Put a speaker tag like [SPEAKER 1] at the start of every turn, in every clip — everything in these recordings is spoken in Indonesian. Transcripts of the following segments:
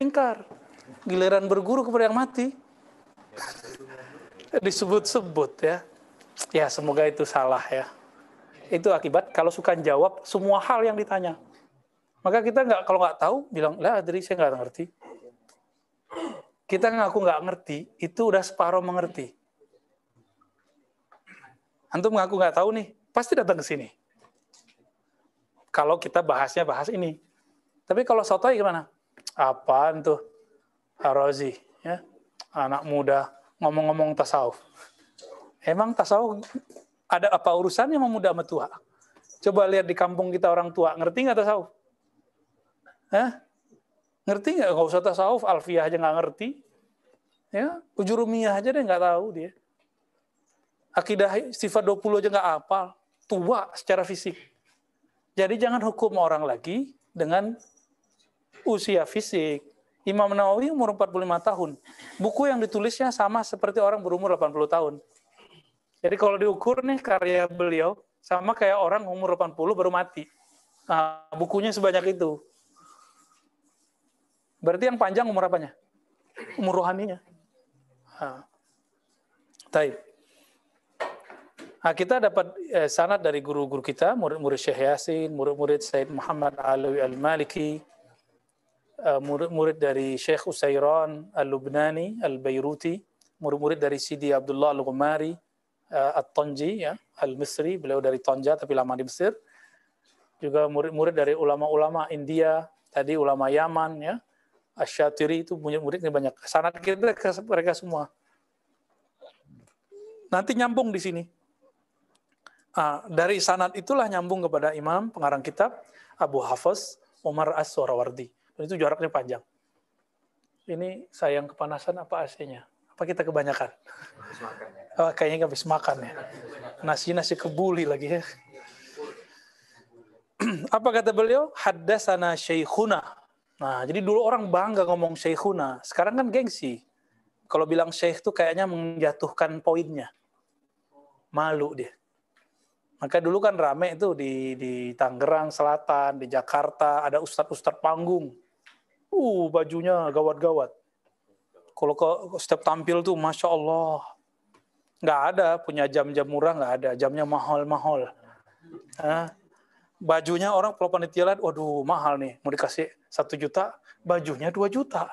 [SPEAKER 1] ingkar. Giliran berguru kepada yang mati. Disebut-sebut ya. Ya semoga itu salah ya. Itu akibat kalau suka jawab semua hal yang ditanya. Maka kita nggak kalau nggak tahu bilang lah dari saya nggak ngerti. Kita ngaku nggak ngerti itu udah separuh mengerti. Antum ngaku nggak tahu nih, pasti datang ke sini. Kalau kita bahasnya bahas ini. Tapi kalau sotoy gimana? Apaan tuh? Harozi, ya. Anak muda ngomong-ngomong tasawuf. Emang tasawuf ada apa urusannya sama muda sama tua? Coba lihat di kampung kita orang tua, ngerti nggak tasawuf? Hah? Ngerti nggak? Nggak usah tasawuf, alfiah aja nggak ngerti. Ya, ujurumiyah aja deh nggak tahu dia. Akidah sifat 20 aja nggak apal. Tua secara fisik. Jadi jangan hukum orang lagi dengan usia fisik. Imam Nawawi umur 45 tahun. Buku yang ditulisnya sama seperti orang berumur 80 tahun. Jadi kalau diukur nih karya beliau, sama kayak orang umur 80 baru mati. Nah, bukunya sebanyak itu. Berarti yang panjang umur apanya? Umur rohaninya. Nah. Nah, kita dapat eh, sanad dari guru-guru kita, murid-murid Syekh Yasin, murid-murid Said Muhammad Alawi Al-Maliki, murid-murid dari Syekh Usairan Al-Lubnani Al-Bairuti, murid-murid dari Sidi Abdullah Al-Ghumari uh, At-Tanji, ya, Al-Misri, beliau dari Tonja tapi lama di Mesir. Juga murid-murid dari ulama-ulama India, tadi ulama Yaman, ya, Asyatiri itu punya murid banyak. Sanat kita mereka semua. Nanti nyambung di sini. Nah, dari sanat itulah nyambung kepada imam pengarang kitab Abu Hafiz Umar As-Surawardi. Itu jaraknya panjang. Ini sayang kepanasan apa AC-nya? Apa kita kebanyakan? Oh, kayaknya habis makan ya. Nasi-nasi kebuli lagi ya. apa kata beliau? Haddasana syaikhuna Nah, jadi dulu orang bangga ngomong syekhuna. Sekarang kan gengsi. Kalau bilang syekh itu kayaknya menjatuhkan poinnya. Malu dia. Maka dulu kan rame itu di di Tangerang Selatan, di Jakarta ada ustadz-ustadz panggung. Uh, bajunya gawat-gawat. Kalau ke setiap tampil tuh, masya Allah, nggak ada punya jam-jam murah nggak ada, jamnya mahal-mahal. Nah, bajunya orang kalau panitia lihat, waduh mahal nih, mau dikasih satu juta, bajunya dua juta.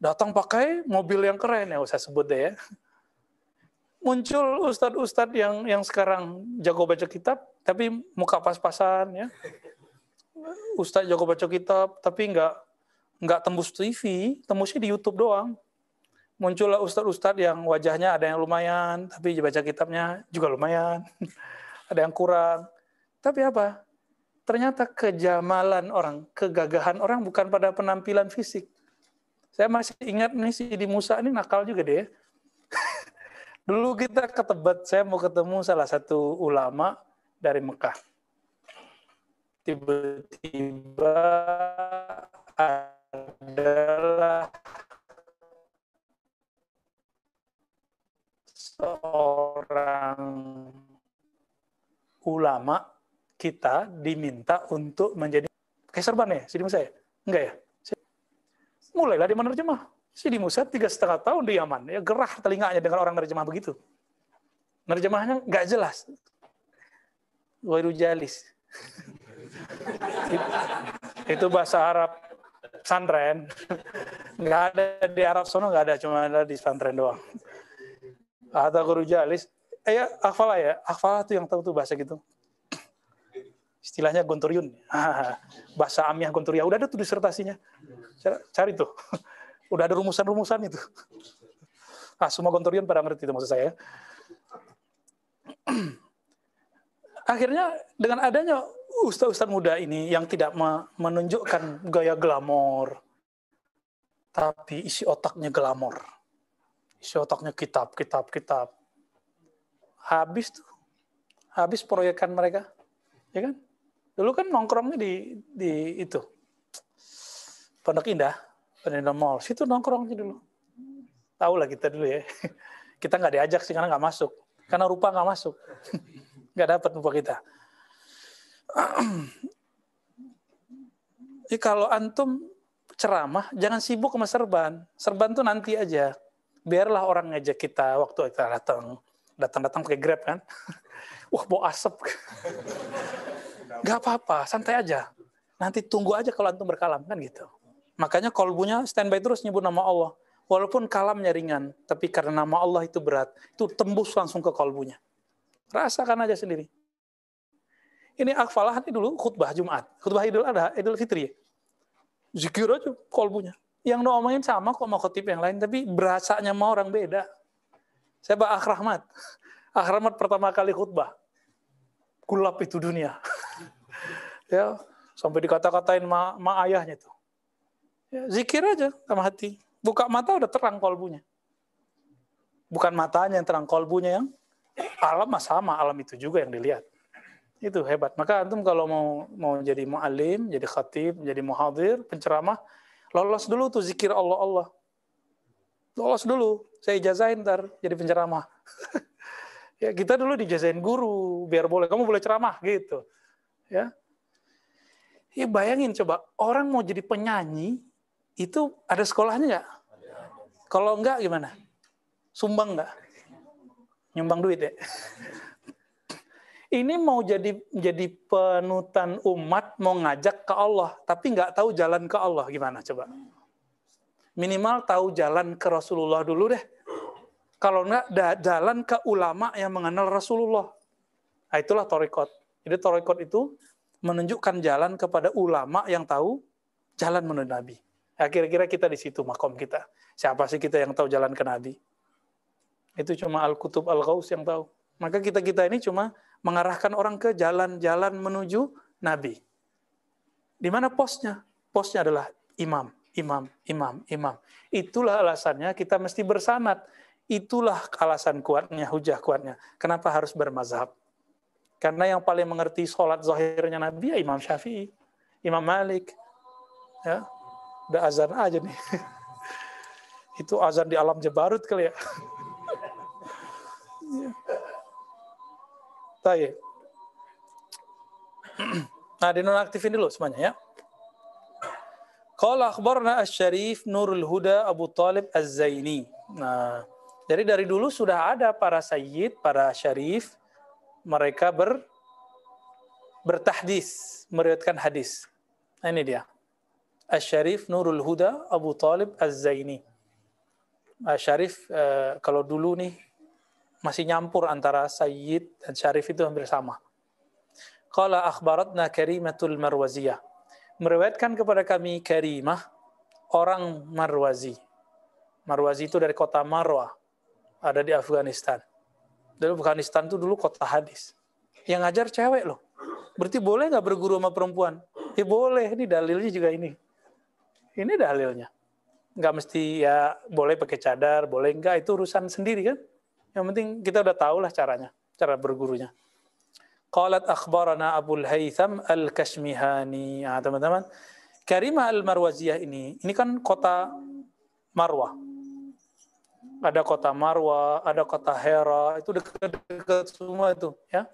[SPEAKER 1] Datang pakai mobil yang keren ya, saya sebut deh ya. Muncul ustadz-ustadz yang yang sekarang jago baca kitab, tapi muka pas-pasan ya. Ustadz jago baca kitab, tapi nggak nggak tembus TV, tembusnya di YouTube doang. Muncullah ustadz-ustadz yang wajahnya ada yang lumayan, tapi baca kitabnya juga lumayan. ada yang kurang tapi apa? Ternyata kejamalan orang, kegagahan orang bukan pada penampilan fisik. Saya masih ingat nih si di Musa ini nakal juga deh. Dulu kita ke Tebet, saya mau ketemu salah satu ulama dari Mekah. Tiba-tiba adalah seorang ulama kita diminta untuk menjadi kayak serban ya, Sidi Musa ya? Enggak ya? Mulailah dia menerjemah. Sidi Musa tiga setengah tahun di Yaman. Ya gerah telinganya dengan orang menerjemah begitu. Nerjemahnya nggak jelas. Wairu jalis. itu bahasa Arab pesantren. Nggak ada di Arab sono nggak ada, cuma ada di pesantren doang. Atau guru jalis. Eh, ya, akhfalah ya. Akhfalah tuh yang tahu tuh bahasa gitu istilahnya Gontoriun. bahasa Amiah Gontoria. Udah ada tuh disertasinya. Cari tuh. Udah ada rumusan-rumusan itu. Ah, semua Gontoriun pada ngerti itu maksud saya. Akhirnya dengan adanya ustaz-ustaz muda ini yang tidak menunjukkan gaya glamor, tapi isi otaknya glamor. Isi otaknya kitab, kitab, kitab. Habis tuh. Habis proyekan mereka. Ya kan? Dulu kan nongkrongnya di di itu Pondok Indah, Pondok Indah Mall. Situ nongkrongnya dulu. Tahu lah kita dulu ya. Kita nggak diajak sih karena nggak masuk. Karena rupa nggak masuk. Nggak dapat rupa kita. Jadi kalau antum ceramah jangan sibuk sama serban. Serban tuh nanti aja. Biarlah orang ngajak kita waktu kita datang. Datang-datang pakai Grab kan. Wah, bau asap. Gak apa-apa, santai aja. Nanti tunggu aja kalau antum berkalam kan gitu. Makanya kolbunya standby terus nyebut nama Allah. Walaupun kalamnya ringan, tapi karena nama Allah itu berat, itu tembus langsung ke kolbunya. Rasakan aja sendiri. Ini akfalah ini dulu khutbah Jumat. Khutbah Idul Adha, Idul Fitri. Zikir aja kolbunya. Yang ngomongin sama kok mau khutib yang lain, tapi berasanya mau orang beda. Saya Pak Akh Rahmat. Akh Rahmat pertama kali khutbah. Kulap itu dunia. ya, sampai dikata-katain ma, ma ayahnya tuh. Ya, zikir aja sama hati. Buka mata udah terang kolbunya. Bukan matanya yang terang, kolbunya yang alam sama, alam itu juga yang dilihat. Itu hebat. Maka antum kalau mau mau jadi mu'alim, jadi khatib, jadi muhadir, penceramah, lolos dulu tuh zikir Allah Allah. Lolos dulu. Saya ijazahin ntar jadi penceramah. ya kita dulu dijazain guru biar boleh kamu boleh ceramah gitu. Ya. Ya bayangin coba orang mau jadi penyanyi itu ada sekolahnya nggak? Kalau enggak gimana? Sumbang nggak? Nyumbang duit ya? ini mau jadi jadi penutan umat mau ngajak ke Allah tapi nggak tahu jalan ke Allah gimana coba. Minimal tahu jalan ke Rasulullah dulu deh. Kalau nggak jalan ke ulama yang mengenal Rasulullah. Nah, itulah torikot. Jadi torikot itu menunjukkan jalan kepada ulama yang tahu jalan menuju Nabi. Nah, kira-kira kita di situ makom kita. Siapa sih kita yang tahu jalan ke Nabi? Itu cuma Al-Kutub Al-Ghaus yang tahu. Maka kita-kita ini cuma mengarahkan orang ke jalan-jalan menuju Nabi. Di mana posnya? Posnya adalah imam, imam, imam, imam. Itulah alasannya kita mesti bersanat. Itulah alasan kuatnya, hujah kuatnya. Kenapa harus bermazhab? Karena yang paling mengerti sholat zahirnya Nabi ya Imam Syafi'i, Imam Malik. Ya, udah azan aja nih. Itu azan di alam Jabarut kali ya. ya. Baik. Nah, dinonaktifin dulu semuanya ya. Qala akhbarna asy-syarif Nurul Huda Abu Talib Az-Zaini. Nah, jadi dari dulu sudah ada para sayyid, para syarif, mereka ber bertahdis, meriwayatkan hadis. Nah, ini dia. Asy-syarif Nurul Huda Abu Talib Az-Zaini. Syarif eh, kalau dulu nih masih nyampur antara Sayyid dan Syarif itu hampir sama. Qala akhbaratna Karimatul Marwaziyah. Meriwayatkan kepada kami Karimah, orang Marwazi. Marwazi itu dari kota Marwa, ada di Afghanistan. Dari Afghanistan itu dulu kota hadis. Yang ngajar cewek loh. Berarti boleh nggak berguru sama perempuan? Ya boleh, ini dalilnya juga ini. Ini dalilnya. Nggak mesti ya boleh pakai cadar, boleh nggak, itu urusan sendiri kan. Yang penting kita udah tahu lah caranya, cara bergurunya. Qalat akhbarana Abu Haytham Al-Kashmihani. Nah, teman-teman, Karimah Al-Marwaziyah ini, ini kan kota Marwah. Ada kota Marwah, ada kota Hera, itu dekat-dekat semua itu, ya.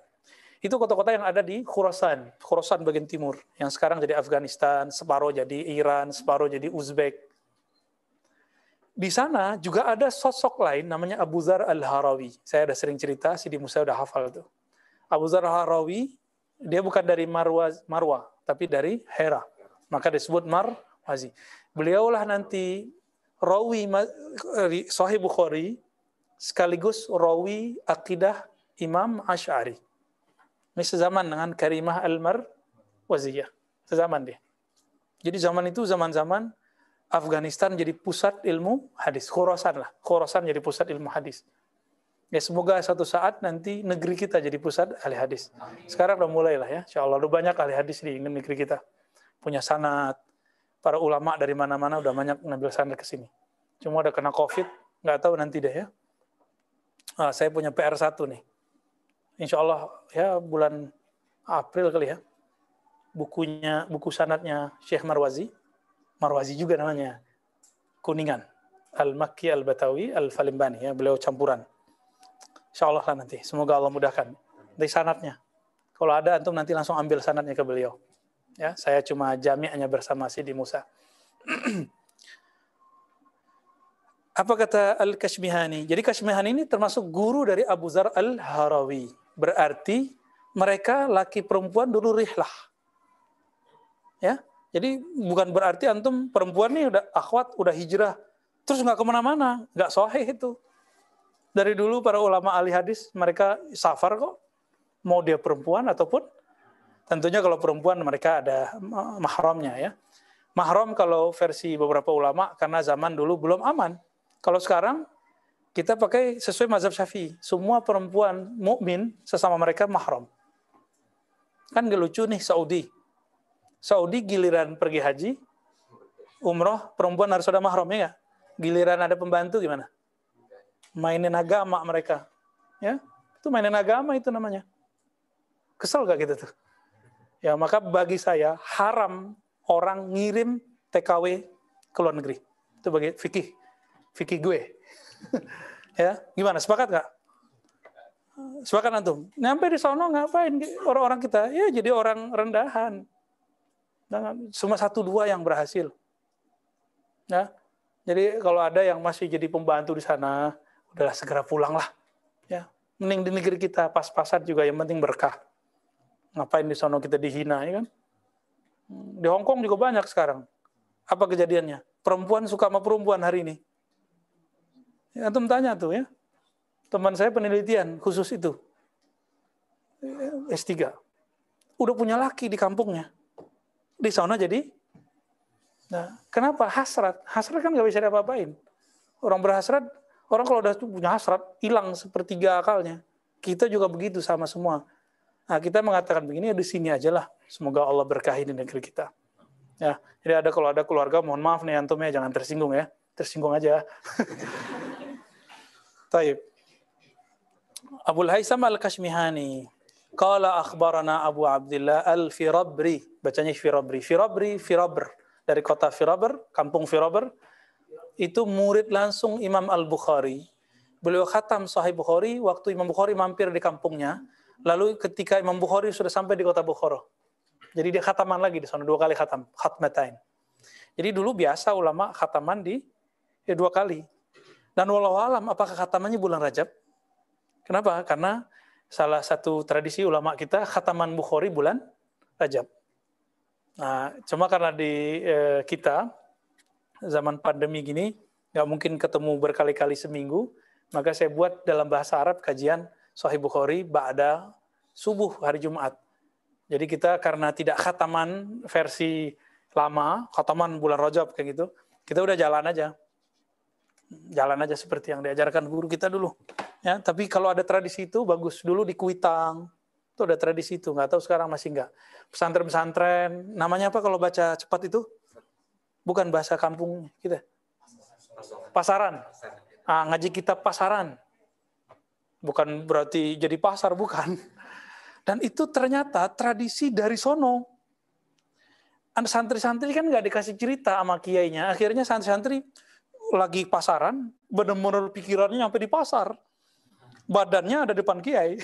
[SPEAKER 1] Itu kota-kota yang ada di Khurasan, Khurasan bagian timur, yang sekarang jadi Afghanistan, separuh jadi Iran, separuh jadi Uzbek, di sana juga ada sosok lain namanya Abu Zar Al-Harawi. Saya ada sering cerita, Sidi Musa udah hafal tuh. Abu Zar Al-Harawi, dia bukan dari Marwa, Marwa tapi dari Hera. Maka disebut Marwazi. Beliaulah nanti rawi Sahih Bukhari sekaligus rawi akidah Imam Ash'ari. Ini sezaman dengan Karimah Al-Marwaziyah. Sezaman dia. Jadi zaman itu zaman-zaman Afghanistan jadi pusat ilmu hadis. Khorasan lah. Khorasan jadi pusat ilmu hadis. Ya semoga satu saat nanti negeri kita jadi pusat ahli hadis. Sekarang udah mulai lah ya. Insya Allah udah banyak ahli hadis di negeri kita. Punya sanat. Para ulama dari mana-mana udah banyak ngambil sanat ke sini. Cuma udah kena covid, nggak tahu nanti deh ya. Nah, saya punya PR satu nih. Insya Allah ya bulan April kali ya. Bukunya, buku sanatnya Syekh Marwazi Marwazi juga namanya. Kuningan. Al-Makki Al-Batawi Al-Falimbani. Ya, beliau campuran. Insya Allah lah nanti. Semoga Allah mudahkan. Nanti sanatnya. Kalau ada, antum nanti langsung ambil sanatnya ke beliau. Ya, saya cuma jami'nya bersama Sidi Musa. Apa kata Al-Kashmihani? Jadi Kashmihani ini termasuk guru dari Abu Zar Al-Harawi. Berarti mereka laki perempuan dulu rihlah. Ya, jadi bukan berarti antum perempuan nih udah akhwat, udah hijrah, terus nggak ke mana-mana, nggak sahih itu. Dari dulu para ulama ahli hadis mereka safar kok, mau dia perempuan ataupun tentunya kalau perempuan mereka ada mahramnya ya. Mahram kalau versi beberapa ulama karena zaman dulu belum aman. Kalau sekarang kita pakai sesuai mazhab Syafi'i. Semua perempuan mukmin sesama mereka mahram. Kan gak lucu nih Saudi. Saudi giliran pergi haji, umroh, perempuan harus ada mahram ya Giliran ada pembantu gimana? Mainin agama mereka. Ya, itu mainin agama itu namanya. Kesel gak gitu tuh? Ya, maka bagi saya haram orang ngirim TKW ke luar negeri. Itu bagi fikih fikih gue. ya, gimana? Sepakat nggak? Sepakat antum. Nyampe di sono ngapain orang-orang kita? Ya jadi orang rendahan. Cuma satu dua yang berhasil. Ya. Jadi kalau ada yang masih jadi pembantu di sana, udahlah segera pulang lah. Ya. Mending di negeri kita pas-pasan juga yang penting berkah. Ngapain di sono kita dihina ya kan? Di Hong Kong juga banyak sekarang. Apa kejadiannya? Perempuan suka sama perempuan hari ini. Ya, antum tanya tuh ya. Teman saya penelitian khusus itu. S3. Udah punya laki di kampungnya. Di sana jadi Nah, kenapa hasrat? Hasrat kan nggak bisa diapa-apain. Orang berhasrat, orang kalau udah punya hasrat, hilang sepertiga akalnya. Kita juga begitu sama semua. Nah, kita mengatakan begini ya di sini aja lah. Semoga Allah berkahi di negeri kita. Ya, jadi ada kalau ada keluarga, mohon maaf nih antum ya, jangan tersinggung ya. Tersinggung aja. Taib. Abu Haisam Al-Kashmihani. Qala akhbarana Abu Abdullah Al-Firabri. Bacanya Firabri. Firabri, Firabr. Dari kota Firabr, kampung Firabr. Itu murid langsung Imam Al-Bukhari. Beliau khatam Sahih Bukhari waktu Imam Bukhari mampir di kampungnya. Lalu ketika Imam Bukhari sudah sampai di kota Bukhara. Jadi dia khataman lagi di sana, dua kali khatam. Khatmatain. Jadi dulu biasa ulama khataman di ya, dua kali. Dan walau alam apakah khatamannya bulan Rajab? Kenapa? Karena salah satu tradisi ulama kita khataman Bukhari bulan Rajab. Nah, cuma karena di eh, kita zaman pandemi gini nggak mungkin ketemu berkali-kali seminggu, maka saya buat dalam bahasa Arab kajian Sahih Bukhari ba'da subuh hari Jumat. Jadi kita karena tidak khataman versi lama, khataman bulan Rajab kayak gitu, kita udah jalan aja jalan aja seperti yang diajarkan guru kita dulu. Ya, tapi kalau ada tradisi itu bagus. Dulu di Kuitang itu ada tradisi itu, nggak tahu sekarang masih nggak. Pesantren-pesantren, namanya apa kalau baca cepat itu? Bukan bahasa kampung kita. Pasaran. Ah, ngaji kitab pasaran. Bukan berarti jadi pasar, bukan. Dan itu ternyata tradisi dari sono. Santri-santri kan nggak dikasih cerita sama kiainya. Akhirnya santri-santri lagi pasaran, benar-benar pikirannya sampai di pasar. Badannya ada depan kiai.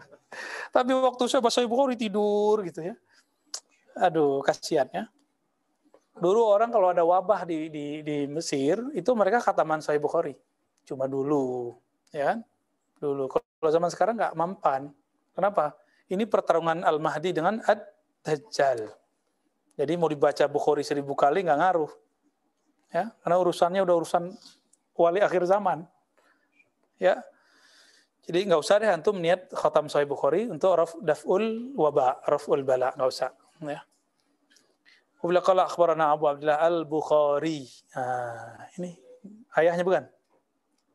[SPEAKER 1] Tapi waktu saya bahasa Bukhari tidur gitu ya. Aduh, kasihan ya. Dulu orang kalau ada wabah di, di, di Mesir, itu mereka kataman Sahih Bukhari. Cuma dulu, ya kan? Dulu. Kalau zaman sekarang nggak mampan. Kenapa? Ini pertarungan Al-Mahdi dengan Ad-Dajjal. Jadi mau dibaca Bukhari seribu kali nggak ngaruh ya karena urusannya udah urusan wali akhir zaman ya jadi nggak usah deh antum niat khatam Sahih Bukhari untuk raf daf'ul waba raf'ul bala nggak usah ya Qala qala akhbarana Abu Abdullah Al-Bukhari. Nah, ini ayahnya bukan?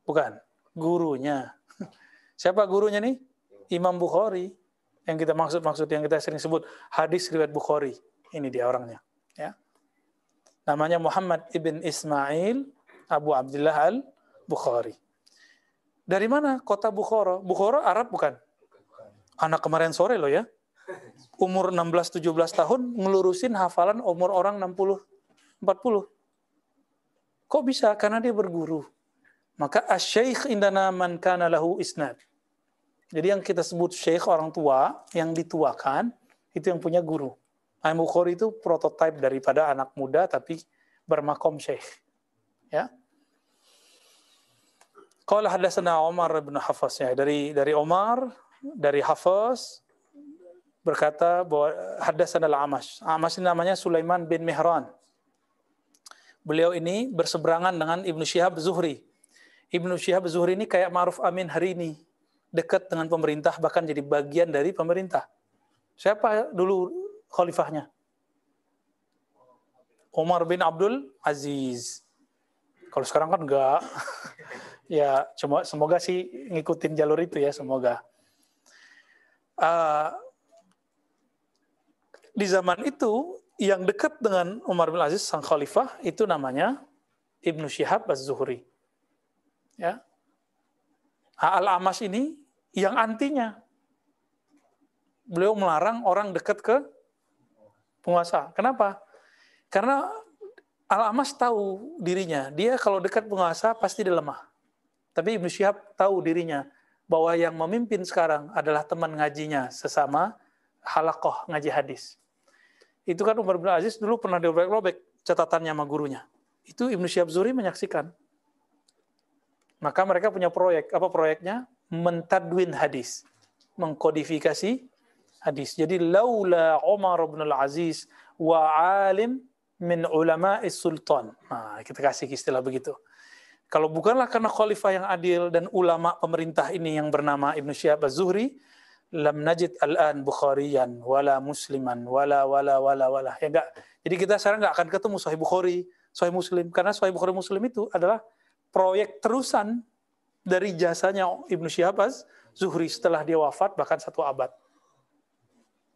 [SPEAKER 1] Bukan, gurunya. Siapa gurunya nih? Imam Bukhari. Yang kita maksud-maksud yang kita sering sebut hadis riwayat Bukhari. Ini dia orangnya, ya namanya Muhammad ibn Ismail Abu Abdullah al-Bukhari. Dari mana kota Bukhara? Bukhara Arab bukan? Anak kemarin sore loh ya. Umur 16-17 tahun ngelurusin hafalan umur orang 60 40. Kok bisa? Karena dia berguru. Maka asy-syaikh indana man kana lahu isnad. Jadi yang kita sebut syekh orang tua yang dituakan itu yang punya guru. Imam Bukhari itu prototipe daripada anak muda tapi bermakom syekh. Ya. Qala hadatsana Umar bin Hafs ya dari dari Umar dari Hafs berkata bahwa hadatsana al-Amash. Amash ini namanya Sulaiman bin Mihran. Beliau ini berseberangan dengan Ibnu Syihab Zuhri. Ibnu Syihab Zuhri ini kayak Ma'ruf Amin hari ini. Dekat dengan pemerintah, bahkan jadi bagian dari pemerintah. Siapa dulu khalifahnya? Umar bin Abdul Aziz. Kalau sekarang kan enggak. ya, cuma semoga sih ngikutin jalur itu ya, semoga. Uh, di zaman itu yang dekat dengan Umar bin Aziz sang khalifah itu namanya Ibnu Syihab Az-Zuhri. Ya. Al-Amas ini yang antinya. Beliau melarang orang dekat ke penguasa. Kenapa? Karena Al-Amas tahu dirinya, dia kalau dekat penguasa pasti dia lemah. Tapi Ibnu Syihab tahu dirinya bahwa yang memimpin sekarang adalah teman ngajinya sesama halakoh ngaji hadis. Itu kan Umar bin Aziz dulu pernah diobek-obek catatannya sama gurunya. Itu Ibnu Syihab Zuri menyaksikan. Maka mereka punya proyek. Apa proyeknya? Mentadwin hadis. Mengkodifikasi hadis. Jadi laula Umar bin Aziz wa alim min ulama sultan. Nah, kita kasih istilah begitu. Kalau bukanlah karena khalifah yang adil dan ulama pemerintah ini yang bernama Ibnu Syihab Az-Zuhri, lam najid al-an Bukhariyan wala Musliman wala wala wala wala. Ya enggak. Jadi kita sekarang enggak akan ketemu Sahih Bukhari, Sahih Muslim karena Sahih Bukhari Muslim itu adalah proyek terusan dari jasanya Ibnu Syihab Az-Zuhri setelah dia wafat bahkan satu abad.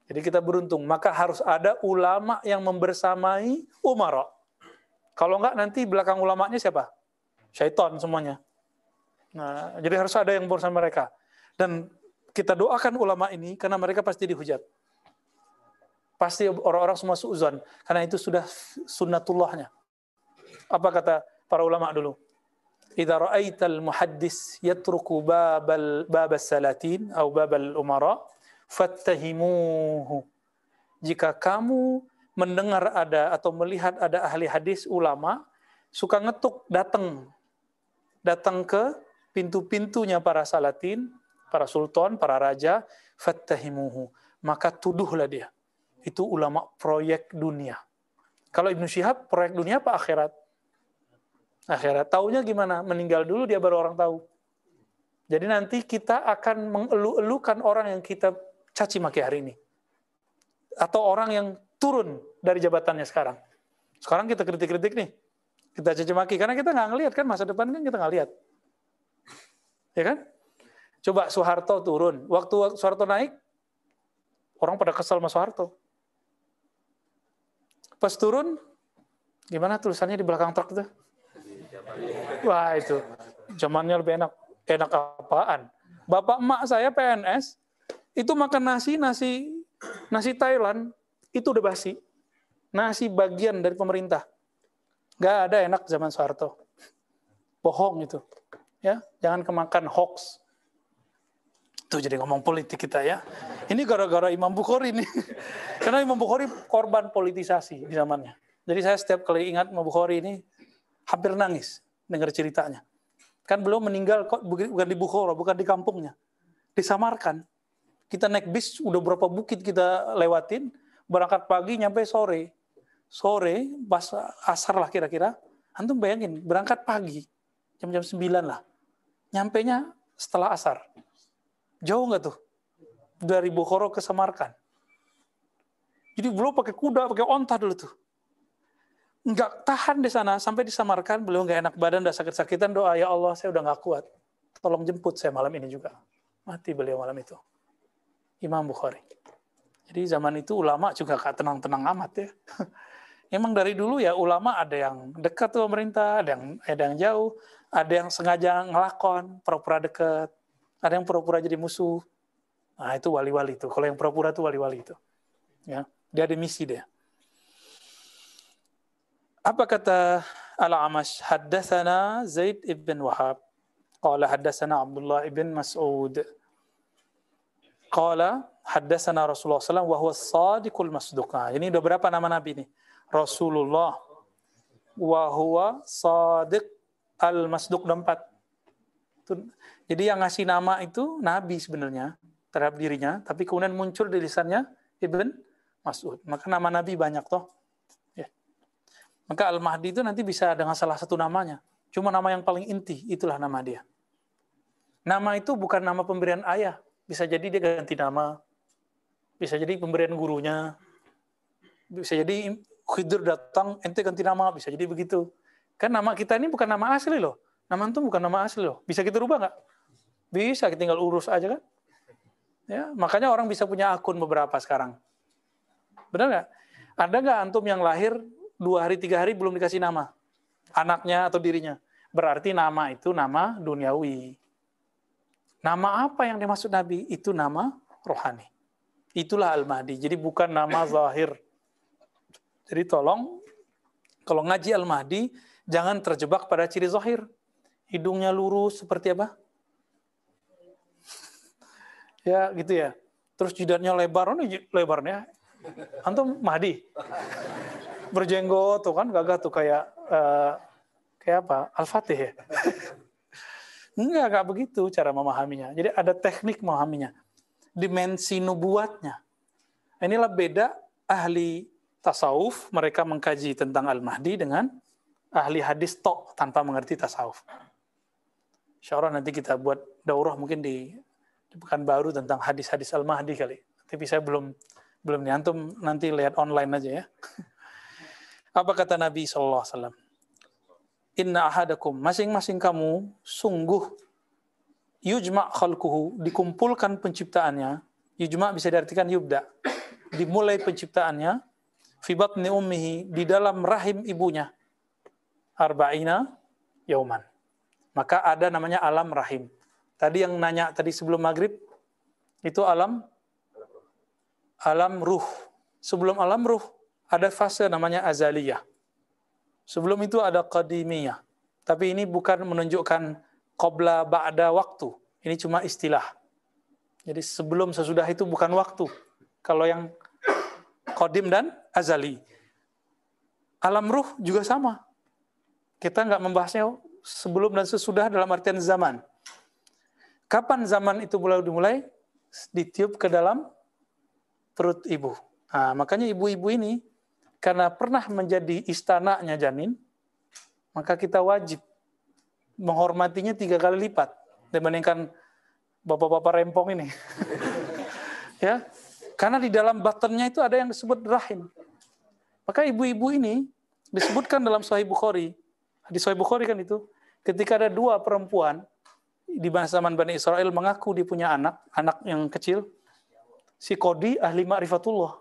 [SPEAKER 1] Jadi kita beruntung. Maka harus ada ulama yang membersamai umara. Kalau enggak nanti belakang ulamanya siapa? Syaitan semuanya. Nah, jadi harus ada yang bersama mereka. Dan kita doakan ulama ini karena mereka pasti dihujat. Pasti orang-orang semua suuzon. Karena itu sudah sunnatullahnya. Apa kata para ulama dulu? Idza ra'aital muhaddis yatruku babal babas salatin atau babal umara fattahimuhu. Jika kamu mendengar ada atau melihat ada ahli hadis ulama suka ngetuk datang datang ke pintu-pintunya para salatin, para sultan, para raja, fattahimuhu. Maka tuduhlah dia. Itu ulama proyek dunia. Kalau Ibnu Syihab proyek dunia apa akhirat? Akhirat. Taunya gimana? Meninggal dulu dia baru orang tahu. Jadi nanti kita akan mengelu-elukan orang yang kita caci maki hari ini. Atau orang yang turun dari jabatannya sekarang. Sekarang kita kritik-kritik nih. Kita caci maki. Karena kita nggak ngelihat kan masa depan kan kita nggak lihat. Ya kan? Coba Soeharto turun. Waktu Soeharto naik, orang pada kesal sama Soeharto. Pas turun, gimana tulisannya di belakang truk itu? Wah itu, zamannya lebih enak. Enak apaan? Bapak emak saya PNS, itu makan nasi nasi nasi Thailand itu udah basi. Nasi bagian dari pemerintah. Gak ada enak zaman Soeharto. Bohong itu. Ya, jangan kemakan hoax. Tuh jadi ngomong politik kita ya. Ini gara-gara Imam Bukhari nih. Karena Imam Bukhari korban politisasi di zamannya. Jadi saya setiap kali ingat Imam Bukhari ini hampir nangis dengar ceritanya. Kan belum meninggal kok bukan di Bukhara, bukan di kampungnya. Disamarkan. Kita naik bis, udah berapa bukit kita lewatin, berangkat pagi nyampe sore. Sore, pas asar lah kira-kira, antum bayangin, berangkat pagi, jam-jam 9 lah. Nyampe nya setelah asar. Jauh nggak tuh? Dari Bukhara ke Samarkan. Jadi belum pakai kuda, pakai onta dulu tuh. Nggak tahan di sana, sampai disamarkan, beliau nggak enak badan, udah sakit-sakitan, doa, ya Allah, saya udah nggak kuat. Tolong jemput saya malam ini juga. Mati beliau malam itu. Imam Bukhari. Jadi zaman itu ulama juga gak tenang-tenang amat ya. Emang dari dulu ya ulama ada yang dekat tuh pemerintah, ada yang ada yang jauh, ada yang sengaja ngelakon, pura-pura dekat, ada yang pura-pura jadi musuh. Nah itu wali-wali itu. Kalau yang pura-pura itu wali-wali itu. Ya, dia ada misi dia. Apa kata Al-Amash? Haddathana Zaid ibn Wahab. Qala haddathana Abdullah ibn Mas'ud. Qala haddatsana Rasulullah SAW wa huwa sadiqul ini udah berapa nama Nabi ini? Rasulullah, wa huwa sadiq al-masduq empat. Jadi yang ngasih nama itu Nabi sebenarnya terhadap dirinya, tapi kemudian muncul di lisannya Ibn Mas'ud. Maka nama Nabi banyak toh. Ya. Maka Al-Mahdi itu nanti bisa dengan salah satu namanya. Cuma nama yang paling inti, itulah nama dia. Nama itu bukan nama pemberian ayah. Bisa jadi dia ganti nama. Bisa jadi pemberian gurunya. Bisa jadi Khidir datang, ente ganti nama. Bisa jadi begitu. Kan nama kita ini bukan nama asli loh. Nama itu bukan nama asli loh. Bisa kita rubah nggak? Bisa, kita tinggal urus aja kan. Ya, makanya orang bisa punya akun beberapa sekarang. Benar nggak? Ada nggak antum yang lahir dua hari tiga hari belum dikasih nama anaknya atau dirinya? Berarti nama itu nama duniawi. Nama apa yang dimaksud Nabi? Itu nama rohani. Itulah Al-Mahdi. Jadi bukan nama zahir. Jadi tolong, kalau ngaji Al-Mahdi, jangan terjebak pada ciri zahir. Hidungnya lurus seperti apa? ya gitu ya. Terus jidatnya lebar, oh, lebarnya. Antum Mahdi. Berjenggot tuh kan gagah tuh kayak uh, kayak apa? Al-Fatih ya. Enggak, enggak begitu cara memahaminya. Jadi ada teknik memahaminya. Dimensi nubuatnya. Inilah beda ahli tasawuf, mereka mengkaji tentang Al-Mahdi dengan ahli hadis tok tanpa mengerti tasawuf. Insya Allah nanti kita buat daurah mungkin di di baru tentang hadis-hadis Al-Mahdi kali. Tapi saya belum belum nih. Antum nanti lihat online aja ya. Apa kata Nabi SAW? Inna ahadakum, masing-masing kamu sungguh yujma khalquhu, dikumpulkan penciptaannya. Yujma bisa diartikan yubda. Dimulai penciptaannya fi batni ummihi di dalam rahim ibunya. Arba'ina yauman. Maka ada namanya alam rahim. Tadi yang nanya tadi sebelum maghrib, itu alam alam ruh. Sebelum alam ruh, ada fase namanya azaliyah. Sebelum itu ada qadimiyah. Tapi ini bukan menunjukkan qabla ba'da waktu. Ini cuma istilah. Jadi sebelum sesudah itu bukan waktu. Kalau yang qadim dan azali. Alam ruh juga sama. Kita nggak membahasnya sebelum dan sesudah dalam artian zaman. Kapan zaman itu mulai dimulai? Ditiup ke dalam perut ibu. Nah, makanya ibu-ibu ini karena pernah menjadi istananya janin, maka kita wajib menghormatinya tiga kali lipat dibandingkan bapak-bapak rempong ini. ya, karena di dalam battennya itu ada yang disebut rahim. Maka ibu-ibu ini disebutkan dalam Sahih Bukhari, di Sahih Bukhari kan itu, ketika ada dua perempuan di masa zaman Bani Israel mengaku dia punya anak, anak yang kecil, si Kodi ahli ma'rifatullah.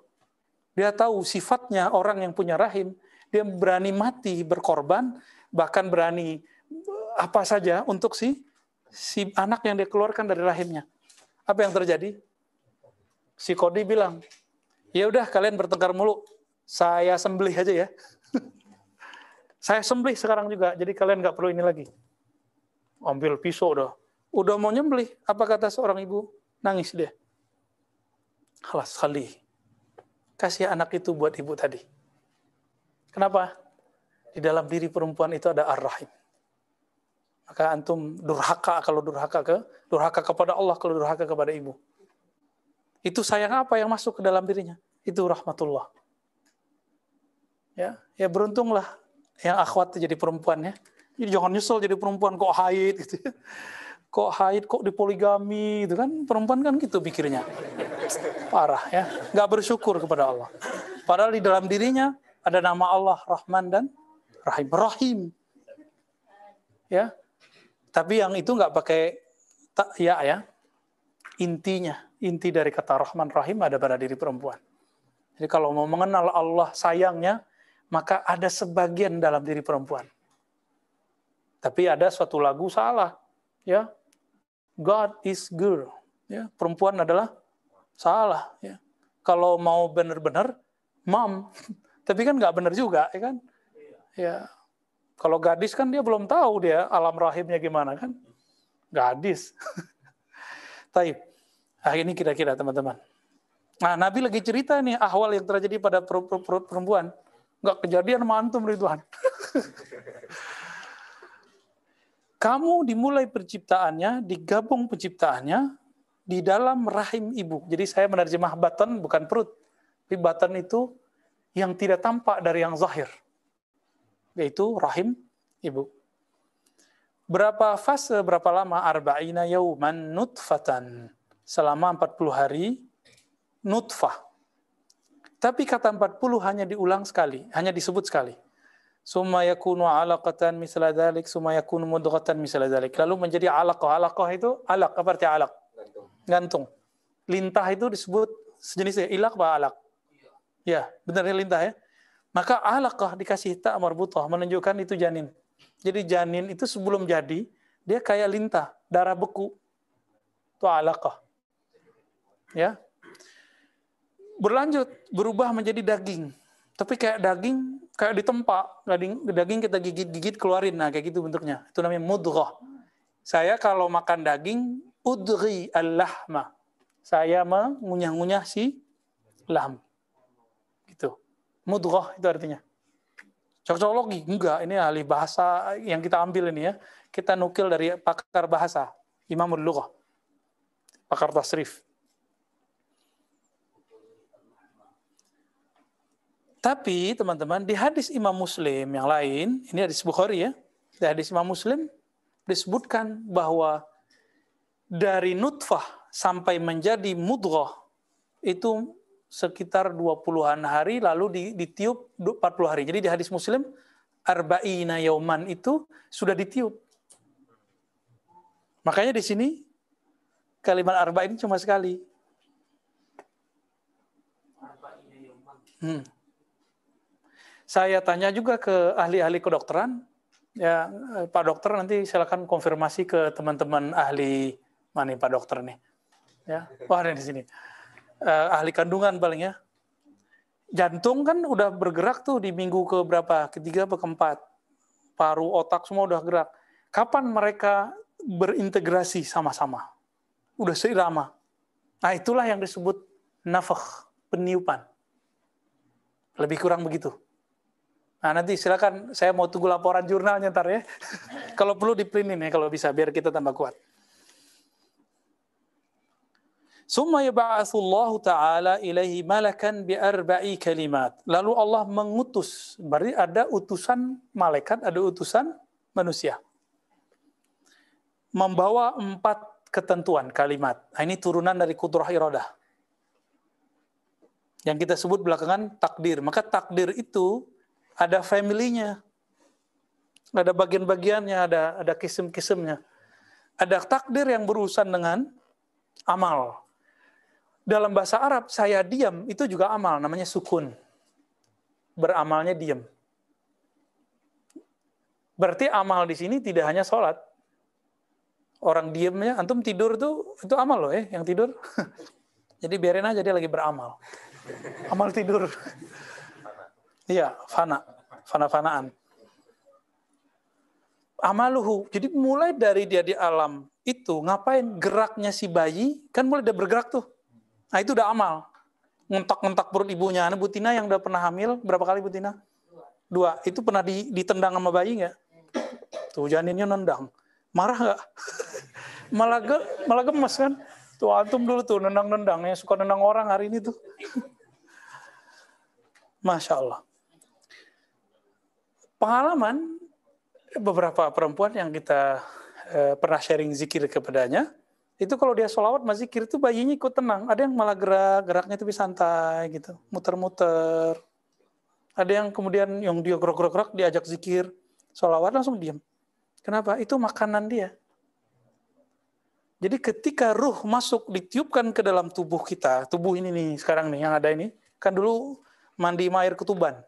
[SPEAKER 1] Dia tahu sifatnya orang yang punya rahim, dia berani mati berkorban, bahkan berani apa saja untuk si si anak yang dia keluarkan dari rahimnya. Apa yang terjadi? Si Kodi bilang, ya udah kalian bertengkar mulu, saya sembelih aja ya. saya sembelih sekarang juga, jadi kalian nggak perlu ini lagi ambil pisau udah. Udah mau nyembelih, apa kata seorang ibu? Nangis dia. Halas kali. Kasih anak itu buat ibu tadi. Kenapa? Di dalam diri perempuan itu ada ar-rahim. Maka antum durhaka kalau durhaka ke durhaka kepada Allah kalau durhaka kepada ibu. Itu sayang apa yang masuk ke dalam dirinya? Itu rahmatullah. Ya, ya beruntunglah yang akhwat jadi perempuan ya jadi jangan nyesel jadi perempuan kok haid gitu ya. Kok haid, kok dipoligami gitu kan. Perempuan kan gitu pikirnya. Parah ya. Nggak bersyukur kepada Allah. Padahal di dalam dirinya ada nama Allah Rahman dan Rahim. Rahim. Ya. Tapi yang itu nggak pakai tak ya ya. Intinya, inti dari kata Rahman Rahim ada pada diri perempuan. Jadi kalau mau mengenal Allah sayangnya, maka ada sebagian dalam diri perempuan. Tapi ada suatu lagu salah, ya. God is girl, ya. Perempuan adalah salah, ya. Kalau mau benar-benar mom, tapi kan nggak benar juga, ya kan? Ya. Kalau gadis kan dia belum tahu dia alam rahimnya gimana kan? Gadis. Taib. Nah, ini kira-kira teman-teman. Nah, Nabi lagi cerita nih ahwal yang terjadi pada perempuan. Nggak kejadian sama antum Ridwan. Kamu dimulai penciptaannya, digabung penciptaannya di dalam rahim ibu. Jadi saya menerjemah batan bukan perut. Tapi batan itu yang tidak tampak dari yang zahir. Yaitu rahim ibu. Berapa fase, berapa lama? Arba'ina yauman nutfatan. Selama 40 hari nutfah. Tapi kata 40 hanya diulang sekali, hanya disebut sekali. Summa yakunu alaqatan misla dzalik summa yakunu mudghatan misla dzalik lalu menjadi alaqah. Alaqah itu alaq apa arti alaq? Gantung, gantung. lintah itu disebut sejenis ilaq apa alaq? Ya benar ya lintah ya? Maka alaqah dikasih tak marbutah menunjukkan itu janin jadi janin itu sebelum jadi dia kayak lintah darah beku. Itu alaqah. Ya. Berlanjut berubah menjadi daging. Tapi kayak daging kayak ditempa daging daging kita gigit-gigit keluarin. Nah kayak gitu bentuknya. Itu namanya mudghah. Saya kalau makan daging udri al-lahma. Saya mengunyah-ngunyah si lahm. Gitu. Mudghah itu artinya cocokologi enggak. Ini ahli bahasa yang kita ambil ini ya. Kita nukil dari pakar bahasa Imamul Lughah pakar tasrif. Tapi teman-teman di hadis Imam Muslim yang lain, ini hadis Bukhari ya, di hadis Imam Muslim disebutkan bahwa dari nutfah sampai menjadi mudghah itu sekitar 20-an hari lalu ditiup 40 hari. Jadi di hadis Muslim arba'ina yauman itu sudah ditiup. Makanya di sini kalimat arba'in cuma sekali. Hmm. Saya tanya juga ke ahli-ahli kedokteran, ya Pak Dokter nanti silakan konfirmasi ke teman-teman ahli mana Pak Dokter nih, ya, wah ada di sini, uh, ahli kandungan paling ya. Jantung kan udah bergerak tuh di minggu ke berapa, ketiga atau keempat, paru, otak semua udah gerak. Kapan mereka berintegrasi sama-sama? Udah seirama. Nah itulah yang disebut nafah, peniupan. Lebih kurang begitu. Nah nanti silakan saya mau tunggu laporan jurnalnya ntar ya. kalau perlu diprintin ya kalau bisa biar kita tambah kuat. Summa yab'atsullahu ta'ala ilaihi malakan bi arba'i kalimat. Lalu Allah mengutus, berarti ada utusan malaikat, ada utusan manusia. Membawa empat ketentuan kalimat. Nah, ini turunan dari kudrah iradah. Yang kita sebut belakangan takdir. Maka takdir itu ada family-nya. Ada bagian-bagiannya, ada ada kisem-kisemnya. Ada takdir yang berurusan dengan amal. Dalam bahasa Arab, saya diam itu juga amal, namanya sukun. Beramalnya diam. Berarti amal di sini tidak hanya sholat. Orang diamnya, antum tidur itu itu amal loh ya, yang tidur. Jadi biarin aja dia lagi beramal. Amal tidur. Iya, fana. Fana-fanaan. Amaluhu. Jadi mulai dari dia di alam itu, ngapain geraknya si bayi, kan mulai dia bergerak tuh. Nah itu udah amal. Ngentak-ngentak perut ibunya. Nah, Butina yang udah pernah hamil, berapa kali Butina? Dua. Itu pernah ditendang sama bayi nggak? Tuh janinnya nendang. Marah nggak? malah, ge, malah gemes kan? Tuh antum dulu tuh nendang-nendang. Yang suka nendang orang hari ini tuh. Masya Allah pengalaman beberapa perempuan yang kita eh, pernah sharing zikir kepadanya, itu kalau dia sholawat masih zikir itu bayinya ikut tenang. Ada yang malah gerak, geraknya itu santai gitu, muter-muter. Ada yang kemudian yang dia gerak-gerak diajak zikir, sholawat langsung diam. Kenapa? Itu makanan dia. Jadi ketika ruh masuk ditiupkan ke dalam tubuh kita, tubuh ini nih sekarang nih yang ada ini, kan dulu mandi air ketuban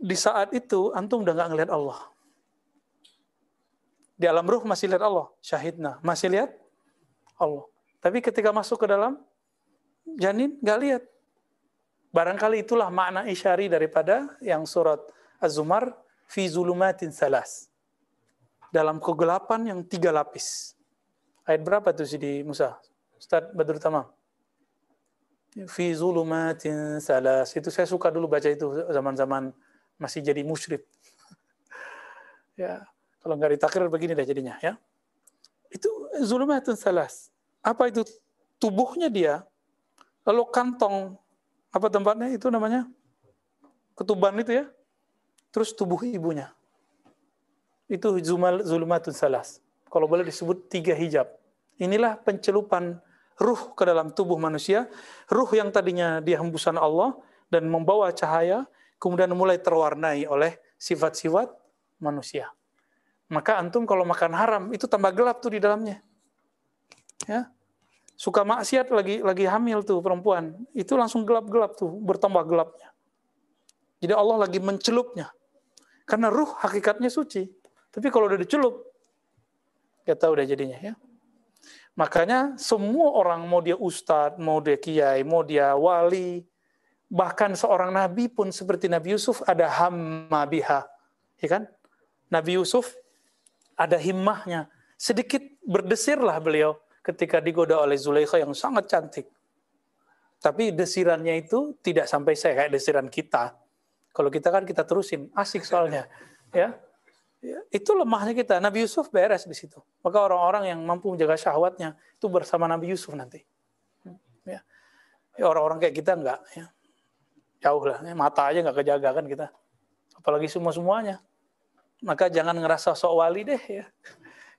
[SPEAKER 1] di saat itu antum udah nggak ngelihat Allah. Di alam ruh masih lihat Allah, syahidna, masih lihat Allah. Tapi ketika masuk ke dalam janin nggak lihat. Barangkali itulah makna isyari daripada yang surat Az-Zumar fi zulumatin salas. Dalam kegelapan yang tiga lapis. Ayat berapa tuh di Musa? Ustaz Badrul Tamam. Fi zulumatin salas. Itu saya suka dulu baca itu zaman-zaman masih jadi musyrik. ya, kalau nggak ditakdir begini dah jadinya ya. Itu zulumatun salas. Apa itu? Tubuhnya dia, lalu kantong apa tempatnya itu namanya? Ketuban itu ya. Terus tubuh ibunya. Itu zulumatun salas. Kalau boleh disebut tiga hijab. Inilah pencelupan ruh ke dalam tubuh manusia, ruh yang tadinya dia hembusan Allah dan membawa cahaya, kemudian mulai terwarnai oleh sifat-sifat manusia. Maka antum kalau makan haram itu tambah gelap tuh di dalamnya. Ya. Suka maksiat lagi lagi hamil tuh perempuan, itu langsung gelap-gelap tuh, bertambah gelapnya. Jadi Allah lagi mencelupnya. Karena ruh hakikatnya suci. Tapi kalau udah dicelup, kita udah jadinya ya. Makanya semua orang mau dia ustadz, mau dia kiai, mau dia wali, bahkan seorang nabi pun seperti Nabi Yusuf ada hamma biha. Ya kan? Nabi Yusuf ada himmahnya. Sedikit berdesirlah beliau ketika digoda oleh Zulaikha yang sangat cantik. Tapi desirannya itu tidak sampai saya kayak desiran kita. Kalau kita kan kita terusin, asik soalnya. Ya, Ya, itu lemahnya kita. Nabi Yusuf beres di situ. Maka orang-orang yang mampu menjaga syahwatnya itu bersama Nabi Yusuf nanti. Ya, ya orang-orang kayak kita enggak. Ya. Jauh lah. Ya, mata aja nggak kejaga kan kita. Apalagi semua semuanya. Maka jangan ngerasa sok wali deh ya.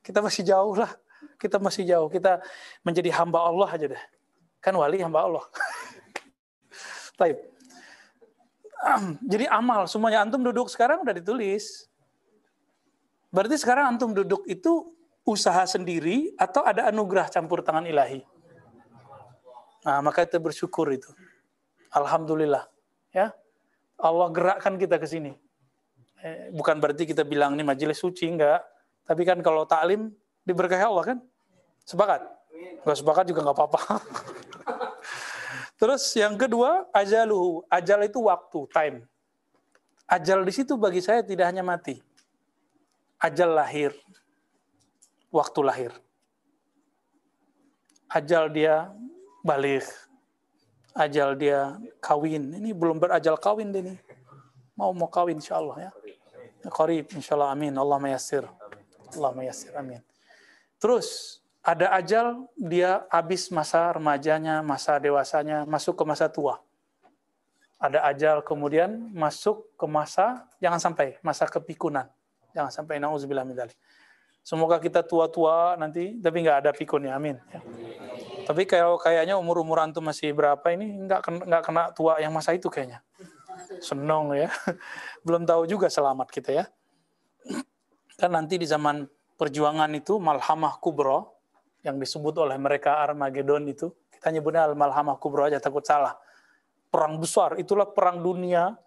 [SPEAKER 1] Kita masih jauh lah. Kita masih jauh. Kita menjadi hamba Allah aja deh. Kan wali hamba Allah. Baik. Jadi amal semuanya antum duduk sekarang udah ditulis Berarti sekarang antum duduk itu usaha sendiri atau ada anugerah campur tangan ilahi? Nah, maka kita bersyukur itu. Alhamdulillah. Ya. Allah gerakkan kita ke sini. Eh, bukan berarti kita bilang ini majelis suci, enggak. Tapi kan kalau taklim diberkahi Allah kan? Sepakat? Enggak sepakat juga enggak apa-apa. Terus yang kedua, ajaluhu. Ajal itu waktu, time. Ajal di situ bagi saya tidak hanya mati ajal lahir, waktu lahir. Ajal dia balik, ajal dia kawin. Ini belum berajal kawin deh nih. Mau mau kawin insya Allah ya. Qarib insya Allah amin. Allah mayasir. Allah mayasir amin. Terus ada ajal dia habis masa remajanya, masa dewasanya, masuk ke masa tua. Ada ajal kemudian masuk ke masa, jangan sampai, masa kepikunan Jangan sampai nauzubillah min. Semoga kita tua-tua nanti tapi nggak ada pikunnya. Amin. Ya. Tapi kalau kayaknya umur-umur antum masih berapa ini nggak nggak kena tua yang masa itu kayaknya. Senong ya. Belum tahu juga selamat kita ya. Kan nanti di zaman perjuangan itu malhamah kubro yang disebut oleh mereka Armageddon itu kita nyebutnya al malhamah kubro aja takut salah. Perang besar itulah perang dunia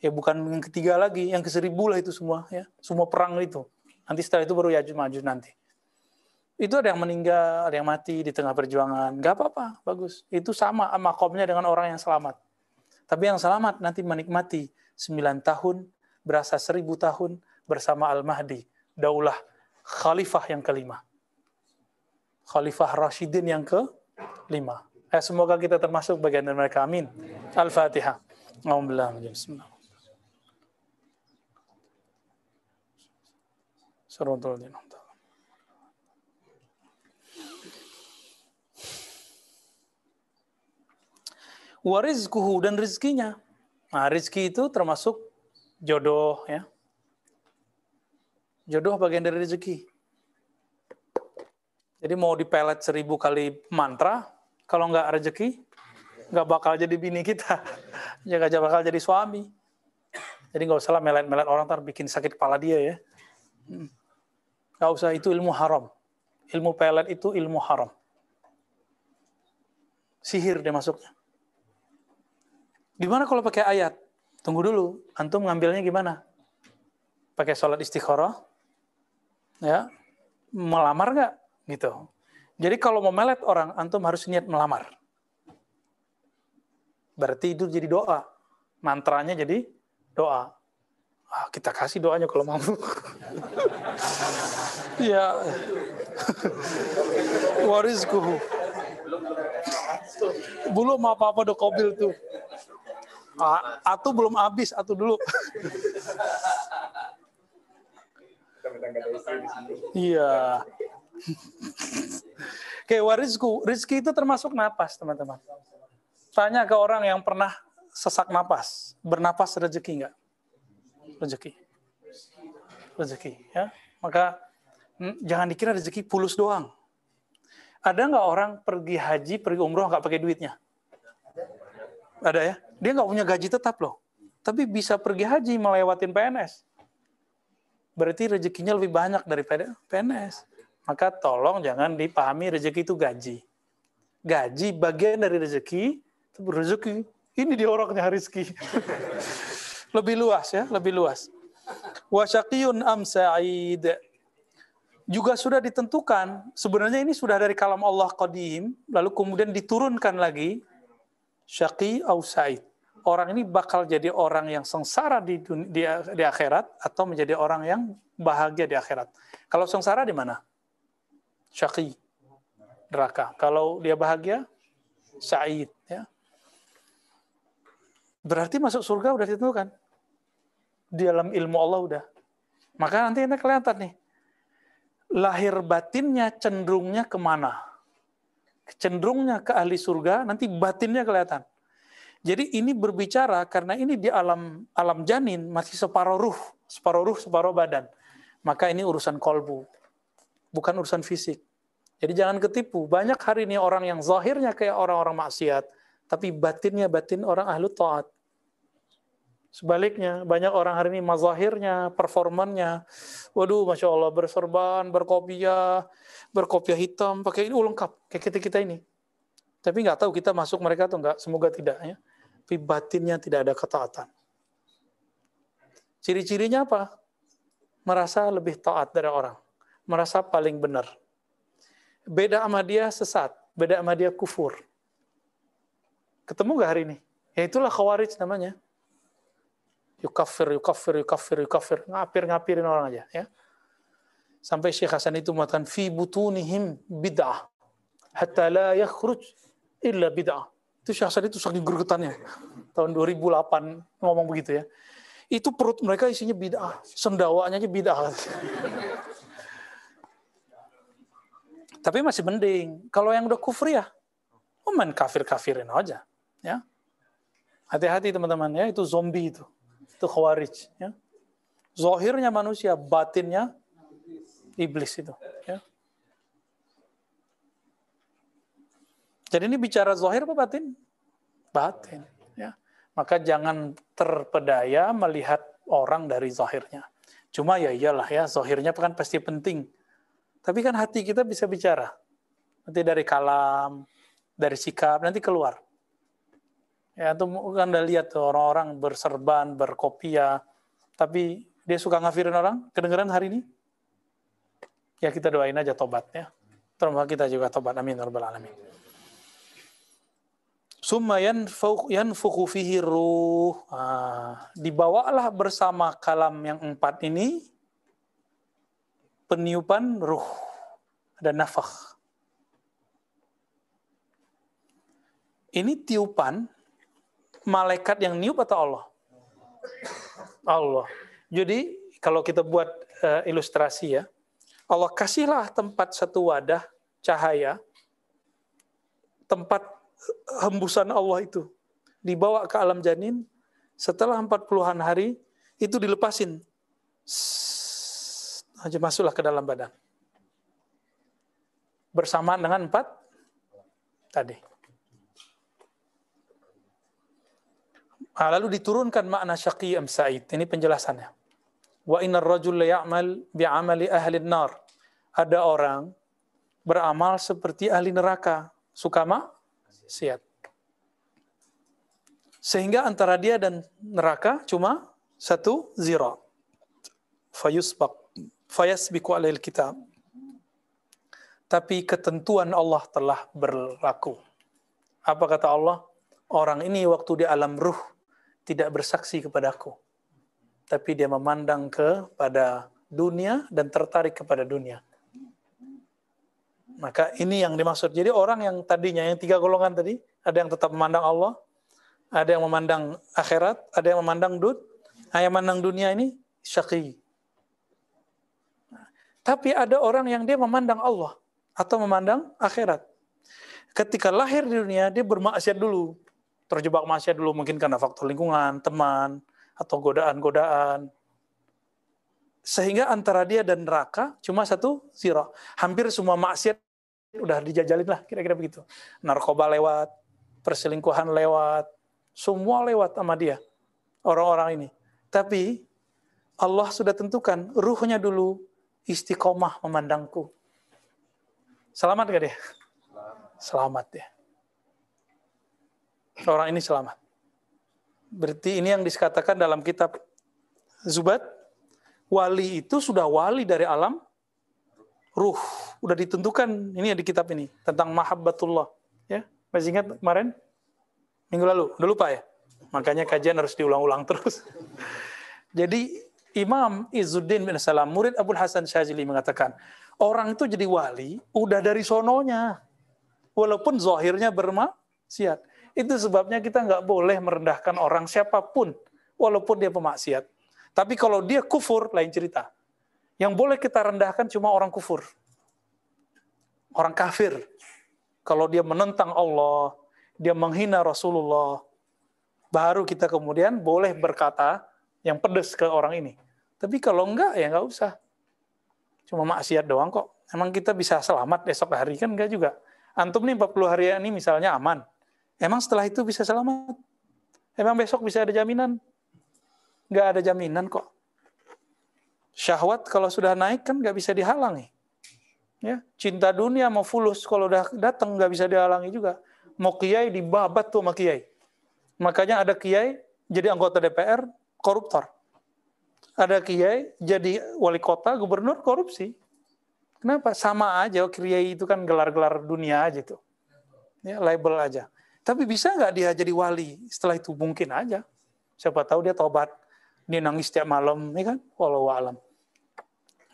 [SPEAKER 1] ya bukan yang ketiga lagi, yang ke seribu lah itu semua ya, semua perang itu. Nanti setelah itu baru Yajuj Majuj nanti. Itu ada yang meninggal, ada yang mati di tengah perjuangan. Gak apa-apa, bagus. Itu sama makomnya dengan orang yang selamat. Tapi yang selamat nanti menikmati 9 tahun, berasa 1000 tahun bersama Al-Mahdi, daulah khalifah yang kelima. Khalifah Rashidin yang kelima. Eh, semoga kita termasuk bagian dari mereka. Amin. Al-Fatihah. Bismillah. Suruh Warizkuhu dan rizkinya. Nah, rizki itu termasuk jodoh ya. Jodoh bagian dari rezeki. Jadi mau dipelet seribu kali mantra, kalau nggak rezeki, nggak bakal jadi bini kita. Ya nggak bakal jadi suami. Jadi nggak usah melet-melet orang ntar bikin sakit kepala dia ya. Hmm. Gak usah, itu ilmu haram. Ilmu pelet itu ilmu haram. Sihir dia masuknya. Gimana kalau pakai ayat? Tunggu dulu, antum ngambilnya gimana? Pakai sholat istikharah? Ya, melamar nggak? Gitu. Jadi kalau mau melet orang, antum harus niat melamar. Berarti itu jadi doa. Mantranya jadi doa. Ah, kita kasih doanya kalau mau. ya. Warizkuhu. Belum apa-apa do kobil tuh. Ah, atu belum habis, atau dulu. Iya. Oke, warisku. Rizki itu termasuk napas, teman-teman. Tanya ke orang yang pernah sesak napas. Bernapas rezeki enggak? Rezeki. Rezeki, ya. Maka hmm, jangan dikira rezeki pulus doang. Ada nggak orang pergi haji, pergi umroh nggak pakai duitnya? Ada ya? Dia nggak punya gaji tetap loh. Tapi bisa pergi haji melewatin PNS. Berarti rezekinya lebih banyak daripada PNS. Maka tolong jangan dipahami rezeki itu gaji. Gaji bagian dari rezeki, rezeki. Ini di orangnya rezeki. lebih luas ya, lebih luas. Wasyaqiyun am sa'id. Juga sudah ditentukan, sebenarnya ini sudah dari kalam Allah qadim, lalu kemudian diturunkan lagi, syaqi au sa'id. Orang ini bakal jadi orang yang sengsara di, di, di akhirat atau menjadi orang yang bahagia di akhirat. Kalau sengsara di mana? syaqi, neraka. Kalau dia bahagia, sa'id. Ya. Berarti masuk surga udah ditentukan. Di dalam ilmu Allah udah. Maka nanti ini kelihatan nih. Lahir batinnya cenderungnya ke mana? Cenderungnya ke ahli surga, nanti batinnya kelihatan. Jadi ini berbicara karena ini di alam alam janin masih separuh ruh, separuh ruh, separuh badan. Maka ini urusan kolbu bukan urusan fisik. Jadi jangan ketipu. Banyak hari ini orang yang zahirnya kayak orang-orang maksiat, tapi batinnya batin orang ahlu taat. Sebaliknya, banyak orang hari ini mazahirnya, performannya, waduh, masya Allah, berserban, berkopiah, berkopiah hitam, pakai ini lengkap, kayak kita kita ini. Tapi nggak tahu kita masuk mereka atau nggak, semoga tidak ya. Tapi batinnya tidak ada ketaatan. Ciri-cirinya apa? Merasa lebih taat dari orang merasa paling benar. Beda sama dia sesat, beda sama dia kufur. Ketemu gak hari ini? Ya itulah khawarij namanya. Yukafir, yukafir, yukafir, yukafir. Ngapir-ngapirin orang aja. ya. Sampai Syekh Hasan itu mengatakan, Fi butunihim bid'ah. Hatta la yakhruj illa bid'ah. Itu Syekh Hasan itu saking gergetannya. Tahun 2008 ngomong begitu ya. Itu perut mereka isinya bid'ah. Sendawanya aja bid'ah. Tapi masih mending. Kalau yang udah kufur ya, oh kafir-kafirin aja. Ya. Hati-hati teman-teman ya, itu zombie itu. Itu khawarij. Ya. Zohirnya manusia, batinnya iblis itu. Ya. Jadi ini bicara zohir apa batin? Batin. Ya. Maka jangan terpedaya melihat orang dari zohirnya. Cuma ya iyalah ya, zohirnya kan pasti penting tapi kan hati kita bisa bicara. Nanti dari kalam, dari sikap, nanti keluar. Ya, itu kan udah lihat tuh orang-orang berserban, berkopiah, tapi dia suka ngafirin orang, kedengeran hari ini? Ya kita doain aja tobat ya. Terima kita juga tobat. Amin. Ya Rabbal Alamin. Summa yanfukhu fihi ruh. Ah, dibawalah bersama kalam yang empat ini peniupan ruh dan nafah. Ini tiupan malaikat yang niup atau Allah? Allah. Jadi kalau kita buat uh, ilustrasi ya, Allah kasihlah tempat satu wadah cahaya, tempat hembusan Allah itu dibawa ke alam janin, setelah 40-an hari itu dilepasin aja masuklah ke dalam badan. Bersamaan dengan empat tadi. Nah, lalu diturunkan makna syaqi am sa'id. Ini penjelasannya. Wa innar rajul ya'mal bi'amali ahli nar. Ada orang beramal seperti ahli neraka. Suka siap. Sehingga antara dia dan neraka cuma satu zira. Fayusbaq fayasbiku alail kitab. Tapi ketentuan Allah telah berlaku. Apa kata Allah? Orang ini waktu di alam ruh tidak bersaksi kepadaku. Tapi dia memandang kepada dunia dan tertarik kepada dunia. Maka ini yang dimaksud. Jadi orang yang tadinya, yang tiga golongan tadi, ada yang tetap memandang Allah, ada yang memandang akhirat, ada yang memandang dud, nah, yang memandang dunia ini syaqi, Tapi ada orang yang dia memandang Allah atau memandang akhirat. Ketika lahir di dunia, dia bermaksiat dulu. Terjebak maksiat dulu mungkin karena faktor lingkungan, teman, atau godaan-godaan. Sehingga antara dia dan neraka cuma satu zero. Hampir semua maksiat udah dijajalin lah, kira-kira begitu. Narkoba lewat, perselingkuhan lewat, semua lewat sama dia. Orang-orang ini. Tapi Allah sudah tentukan ruhnya dulu istiqomah memandangku. Selamat gak dia? Selamat ya. Orang ini selamat. Berarti ini yang dikatakan dalam kitab Zubat, wali itu sudah wali dari alam ruh. Udah ditentukan ini di kitab ini tentang mahabbatullah. Ya, masih ingat kemarin? Minggu lalu, udah lupa ya? Makanya kajian harus diulang-ulang terus. Jadi Imam Izzuddin bin Salam, murid Abu Hasan Syazili mengatakan, orang itu jadi wali udah dari sononya walaupun zahirnya bermaksiat. Itu sebabnya kita nggak boleh merendahkan orang siapa pun, walaupun dia pemaksiat. Tapi kalau dia kufur, lain cerita. Yang boleh kita rendahkan cuma orang kufur. Orang kafir. Kalau dia menentang Allah, dia menghina Rasulullah, baru kita kemudian boleh berkata yang pedes ke orang ini. Tapi kalau enggak, ya enggak usah. Cuma maksiat doang kok. Emang kita bisa selamat besok hari kan enggak juga antum nih 40 hari ini misalnya aman. Emang setelah itu bisa selamat? Emang besok bisa ada jaminan? Nggak ada jaminan kok. Syahwat kalau sudah naik kan nggak bisa dihalangi. Ya, cinta dunia mau fulus kalau udah datang nggak bisa dihalangi juga. Mau kiai dibabat tuh sama kiai. Makanya ada kiai jadi anggota DPR koruptor. Ada kiai jadi wali kota, gubernur korupsi. Kenapa? Sama aja, kiai itu kan gelar-gelar dunia aja tuh. Ya, label aja. Tapi bisa nggak dia jadi wali? Setelah itu mungkin aja. Siapa tahu dia tobat. Dia nangis setiap malam, ya kan? Walau alam.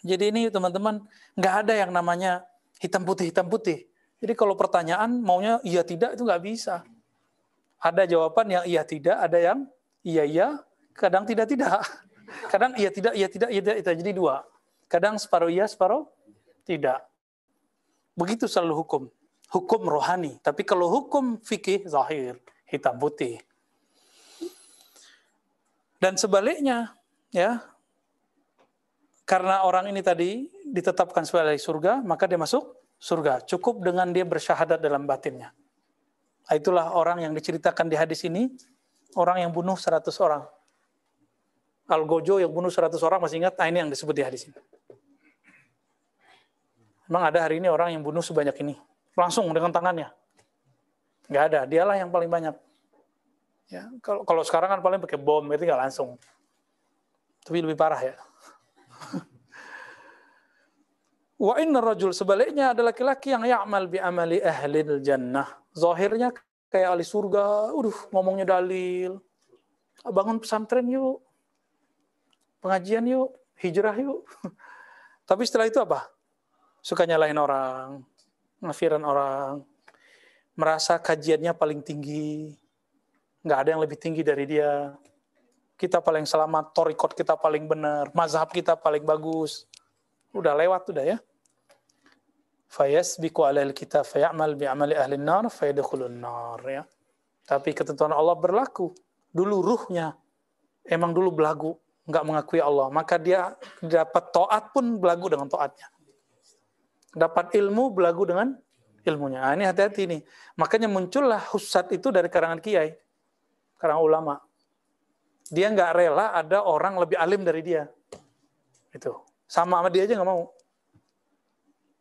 [SPEAKER 1] Jadi ini teman-teman, nggak ada yang namanya hitam putih hitam putih. Jadi kalau pertanyaan maunya iya tidak itu nggak bisa. Ada jawaban yang iya tidak, ada yang iya iya, kadang tidak tidak. Kadang iya tidak, iya tidak, iya tidak, itu jadi dua. Kadang separuh iya, separuh tidak. Begitu selalu hukum. Hukum rohani. Tapi kalau hukum fikih, zahir, hitam putih. Dan sebaliknya, ya, karena orang ini tadi ditetapkan sebagai surga, maka dia masuk surga. Cukup dengan dia bersyahadat dalam batinnya. Itulah orang yang diceritakan di hadis ini, orang yang bunuh 100 orang. Al-Gojo yang bunuh 100 orang, masih ingat? Nah, ini yang disebut di hadis ini. Emang ada hari ini orang yang bunuh sebanyak ini? Langsung dengan tangannya? Nggak ada, dialah yang paling banyak. Ya, kalau kalau sekarang kan paling pakai bom, itu nggak langsung. Tapi lebih parah ya. Wa inna rajul sebaliknya ada laki-laki yang ya'mal bi amali ahlil jannah. Zahirnya kayak ahli surga, udah ngomongnya dalil. Bangun pesantren yuk. Pengajian yuk, hijrah yuk. Tapi setelah itu apa? suka nyalahin orang, ngafiran orang, merasa kajiannya paling tinggi, nggak ada yang lebih tinggi dari dia. Kita paling selamat, torikot kita paling benar, mazhab kita paling bagus. Udah lewat udah ya. Fayas biku alail kita fayamal bi amali ahli nar fayadkhulun nar ya. Tapi ketentuan Allah berlaku. Dulu ruhnya emang dulu belagu, nggak mengakui Allah, maka dia dapat toat pun belagu dengan toatnya dapat ilmu belagu dengan ilmunya. Nah, ini hati-hati nih. Makanya muncullah husat itu dari karangan kiai, karangan ulama. Dia nggak rela ada orang lebih alim dari dia. Itu sama sama dia aja nggak mau.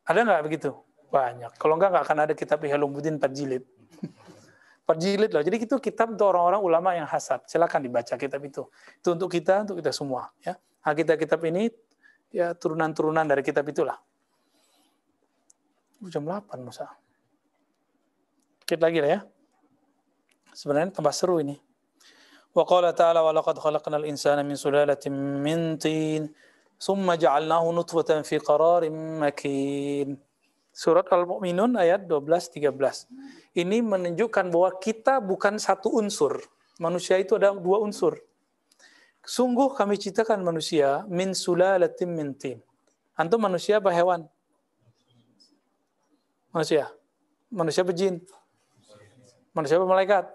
[SPEAKER 1] Ada nggak begitu? Banyak. Kalau nggak nggak akan ada kitab Ihalumuddin 4 jilid. 4 jilid loh. Jadi itu kitab untuk orang-orang ulama yang hasad. Silakan dibaca kitab itu. Itu untuk kita, untuk kita semua. Ya. Nah, kitab-kitab ini ya turunan-turunan dari kitab itulah jam 8 masa. Dikit lagi lah ya. Sebenarnya tambah seru ini. Wa qala ta'ala wa laqad khalaqnal insana min sulalatin min tin thumma ja'alnahu nutfatan fi qararin makin. Surat Al-Mu'minun ayat 12 13. Ini menunjukkan bahwa kita bukan satu unsur. Manusia itu ada dua unsur. Sungguh kami ciptakan manusia min sulalatin min tin Antum manusia apa hewan? Manusia. Manusia apa jin? Manusia apa malaikat?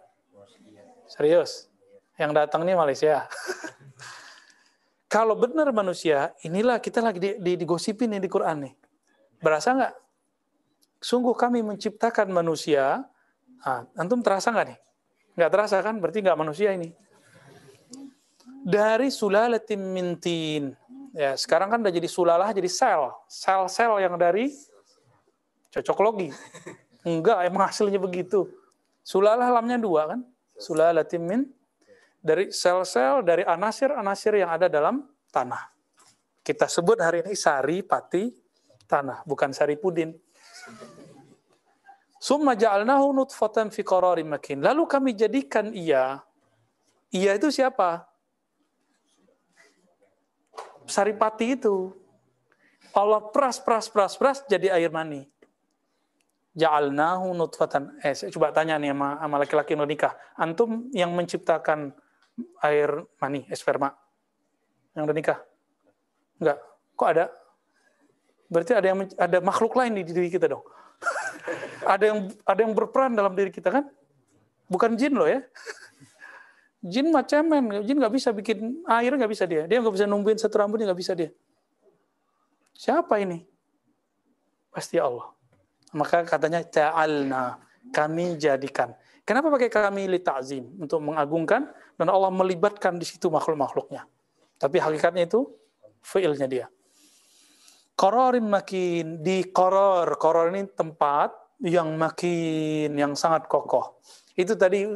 [SPEAKER 1] Serius. Yang datang nih Malaysia. Kalau benar manusia, inilah kita lagi di, di, digosipin nih di Quran nih. Berasa nggak? Sungguh kami menciptakan manusia. Nah, antum terasa nggak nih? Nggak terasa kan? Berarti nggak manusia ini. Dari sulalatin mintin. Ya, sekarang kan udah jadi sulalah jadi sel. Sel-sel yang dari cocok logi. Enggak, emang hasilnya begitu. Sulalah lamnya dua kan? Sulalatin min dari sel-sel dari anasir-anasir yang ada dalam tanah. Kita sebut hari ini sari pati tanah, bukan sari pudin. Summa ja'alnahu nutfatan fi qararin makin. Lalu kami jadikan ia ia itu siapa? Saripati itu. Allah pras pras pras pras jadi air mani. Ja'alnahu nutfatan. Eh, saya coba tanya nih sama, laki-laki yang nikah. Antum yang menciptakan air mani, sperma? Yang udah nikah? Enggak. Kok ada? Berarti ada yang ada makhluk lain di diri kita dong. ada yang ada yang berperan dalam diri kita kan? Bukan jin loh ya. Jin macam men, jin nggak bisa bikin air nggak bisa dia. Dia nggak bisa numbuhin satu rambut nggak bisa dia. Siapa ini? Pasti Allah. Maka katanya ta'alna, kami jadikan. Kenapa pakai kami li ta'zim? Untuk mengagungkan dan Allah melibatkan di situ makhluk-makhluknya. Tapi hakikatnya itu fiilnya dia. Qararin makin di koror. Koror ini tempat yang makin yang sangat kokoh. Itu tadi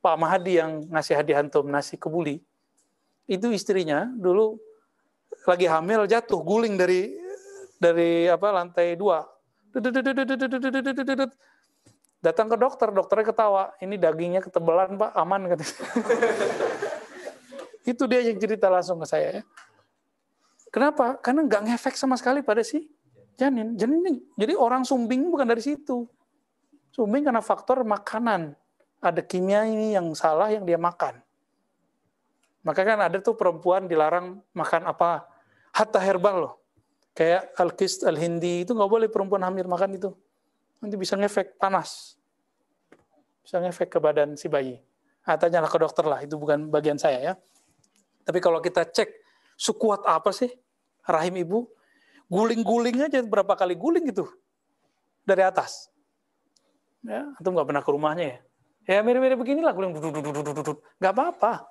[SPEAKER 1] Pak Mahadi yang ngasih hadiah antum nasi kebuli. Itu istrinya dulu lagi hamil jatuh guling dari dari apa lantai dua. Datang ke dokter, dokternya ketawa. Ini dagingnya ketebalan pak, aman katanya. Itu dia yang cerita langsung ke saya. Ya. Kenapa? Karena nggak ngefek sama sekali pada si janin. Janin jadi orang sumbing bukan dari situ. Sumbing karena faktor makanan. Ada kimia ini yang salah yang dia makan. Maka kan ada tuh perempuan dilarang makan apa? Hatta herbal loh. Kayak Alkist Al-Hindi itu nggak boleh perempuan hamil makan itu. Nanti bisa ngefek panas. Bisa ngefek ke badan si bayi. Nah, tanyalah ke dokter lah, itu bukan bagian saya ya. Tapi kalau kita cek sekuat apa sih rahim ibu? Guling-guling aja berapa kali guling gitu dari atas. Ya, atau nggak pernah ke rumahnya ya? Ya mirip-mirip beginilah guling nggak apa-apa.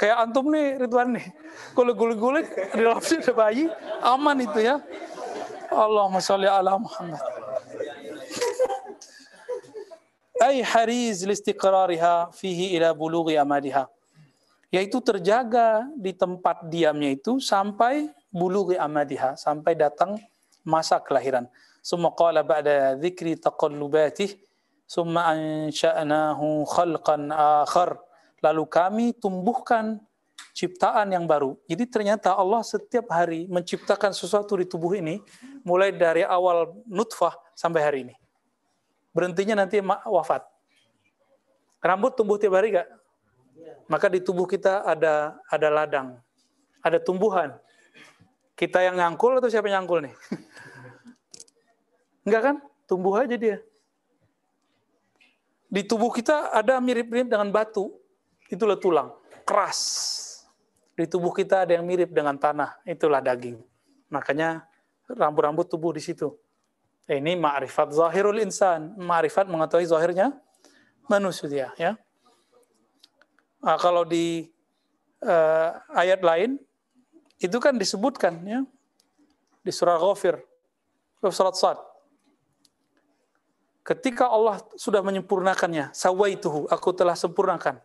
[SPEAKER 1] Kayak antum nih Ridwan nih, guling-guling di dalam ada bayi aman itu ya. Allahumma sholli ala Muhammad. Ay hariz listiqrariha fihi ila bulughi amadiha yaitu terjaga di tempat diamnya itu sampai bulu amadiha, sampai datang masa kelahiran. Summa qala ba'da dzikri taqallubatih, summa ansha'nahu khalqan akhar. Lalu kami tumbuhkan ciptaan yang baru. Jadi ternyata Allah setiap hari menciptakan sesuatu di tubuh ini, mulai dari awal nutfah sampai hari ini. Berhentinya nanti wafat. Rambut tumbuh tiap hari gak? maka di tubuh kita ada ada ladang, ada tumbuhan. Kita yang nyangkul atau siapa yang nyangkul nih? Enggak kan? Tumbuh aja dia. Di tubuh kita ada mirip-mirip dengan batu. Itulah tulang. Keras. Di tubuh kita ada yang mirip dengan tanah. Itulah daging. Makanya rambut-rambut tubuh di situ. Ini ma'rifat zahirul insan. Ma'rifat mengetahui zahirnya manusia. Ya. Nah, kalau di uh, ayat lain itu kan disebutkan ya di surah Ghafir, surat Sad. Ketika Allah sudah menyempurnakannya, sawaituhu, aku telah sempurnakan.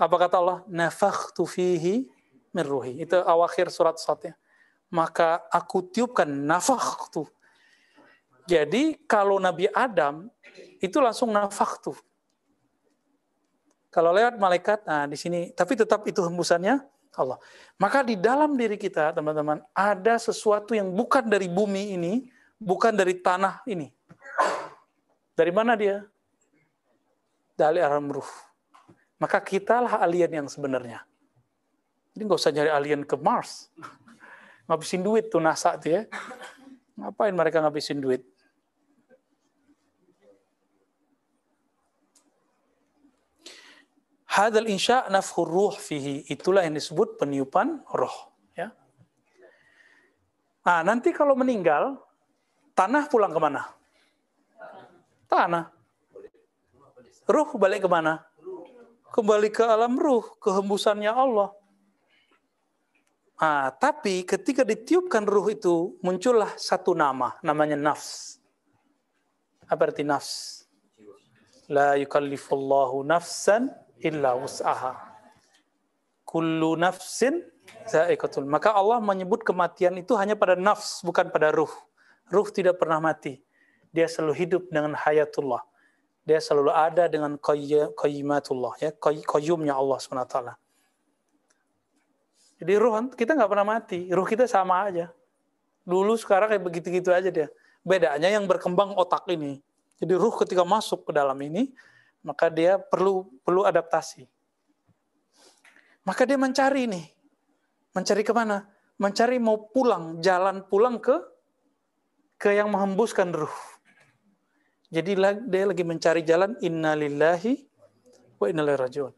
[SPEAKER 1] Apa kata Allah? Nafakhtu fihi min ruhi. Itu awakhir surat Sad ya. Maka aku tiupkan nafakhtu. Jadi kalau Nabi Adam itu langsung nafakhtu kalau lewat malaikat, nah di sini, tapi tetap itu hembusannya Allah. Maka di dalam diri kita, teman-teman, ada sesuatu yang bukan dari bumi ini, bukan dari tanah ini. Dari mana dia? Dari alam ruh. Maka kitalah alien yang sebenarnya. Jadi nggak usah nyari alien ke Mars. ngabisin duit tuh NASA tuh ya. Ngapain mereka ngabisin duit? Hadal insya nafhur ruh fihi. Itulah yang disebut peniupan roh. Ya. Nah, nanti kalau meninggal, tanah pulang ke mana? Tanah. Ruh balik ke mana? Kembali ke alam ruh, kehembusannya Allah. Nah, tapi ketika ditiupkan ruh itu, muncullah satu nama, namanya nafs. Apa arti nafs? La yukallifullahu nafsan illa wus'aha. Kullu nafsin za'iqatul. Maka Allah menyebut kematian itu hanya pada nafs, bukan pada ruh. Ruh tidak pernah mati. Dia selalu hidup dengan hayatullah. Dia selalu ada dengan qayyimatullah, ya, qayyumnya Allah SWT. Jadi ruh kita nggak pernah mati. Ruh kita sama aja. Dulu sekarang kayak begitu-gitu aja dia. Bedanya yang berkembang otak ini. Jadi ruh ketika masuk ke dalam ini, maka dia perlu perlu adaptasi. Maka dia mencari nih, mencari ke mana? Mencari mau pulang, jalan pulang ke ke yang menghembuskan ruh. Jadi dia lagi mencari jalan innalillahi wa innalillahi rajiun.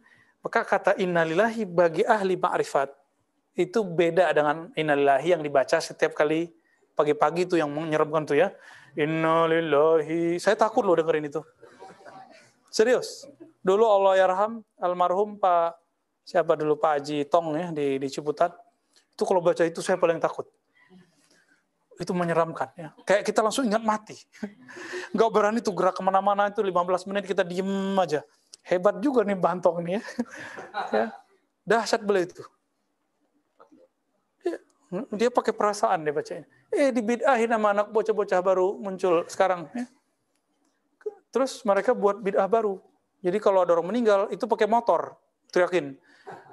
[SPEAKER 1] Maka kata innalillahi bagi ahli ma'rifat itu beda dengan innalillahi yang dibaca setiap kali pagi-pagi itu yang menyeramkan tuh ya. Innalillahi. Saya takut loh dengerin itu. Serius. Dulu Allah yarham almarhum Pak siapa dulu Pak Haji Tong ya di di Ciputat. Itu kalau baca itu saya paling takut. Itu menyeramkan ya. Kayak kita langsung ingat mati. Enggak berani tuh gerak ke mana-mana itu 15 menit kita diem aja. Hebat juga nih Bantong ini ya. ya. Dahsyat beliau itu. Ya, dia pakai perasaan dia bacanya. Eh di bid'ahin nama anak bocah-bocah baru muncul sekarang ya Terus mereka buat bid'ah baru. Jadi kalau ada orang meninggal, itu pakai motor. Teriakin.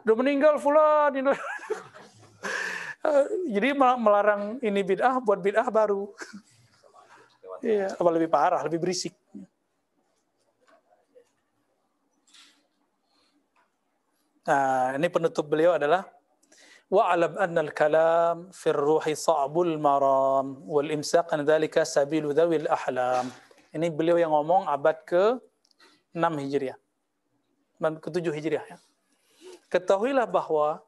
[SPEAKER 1] Udah meninggal fulan. Jadi melarang ini bid'ah buat bid'ah baru. Iya, apa lebih parah, lebih berisik. Nah, ini penutup beliau adalah wa'alam anna al-kalam fi ruhi sa'bul maram wal imsaq an dhalika sabilu dhawil ahlam. Ini beliau yang ngomong abad ke-6 Hijriah. Ke-7 Hijriah ya. Ketahuilah bahwa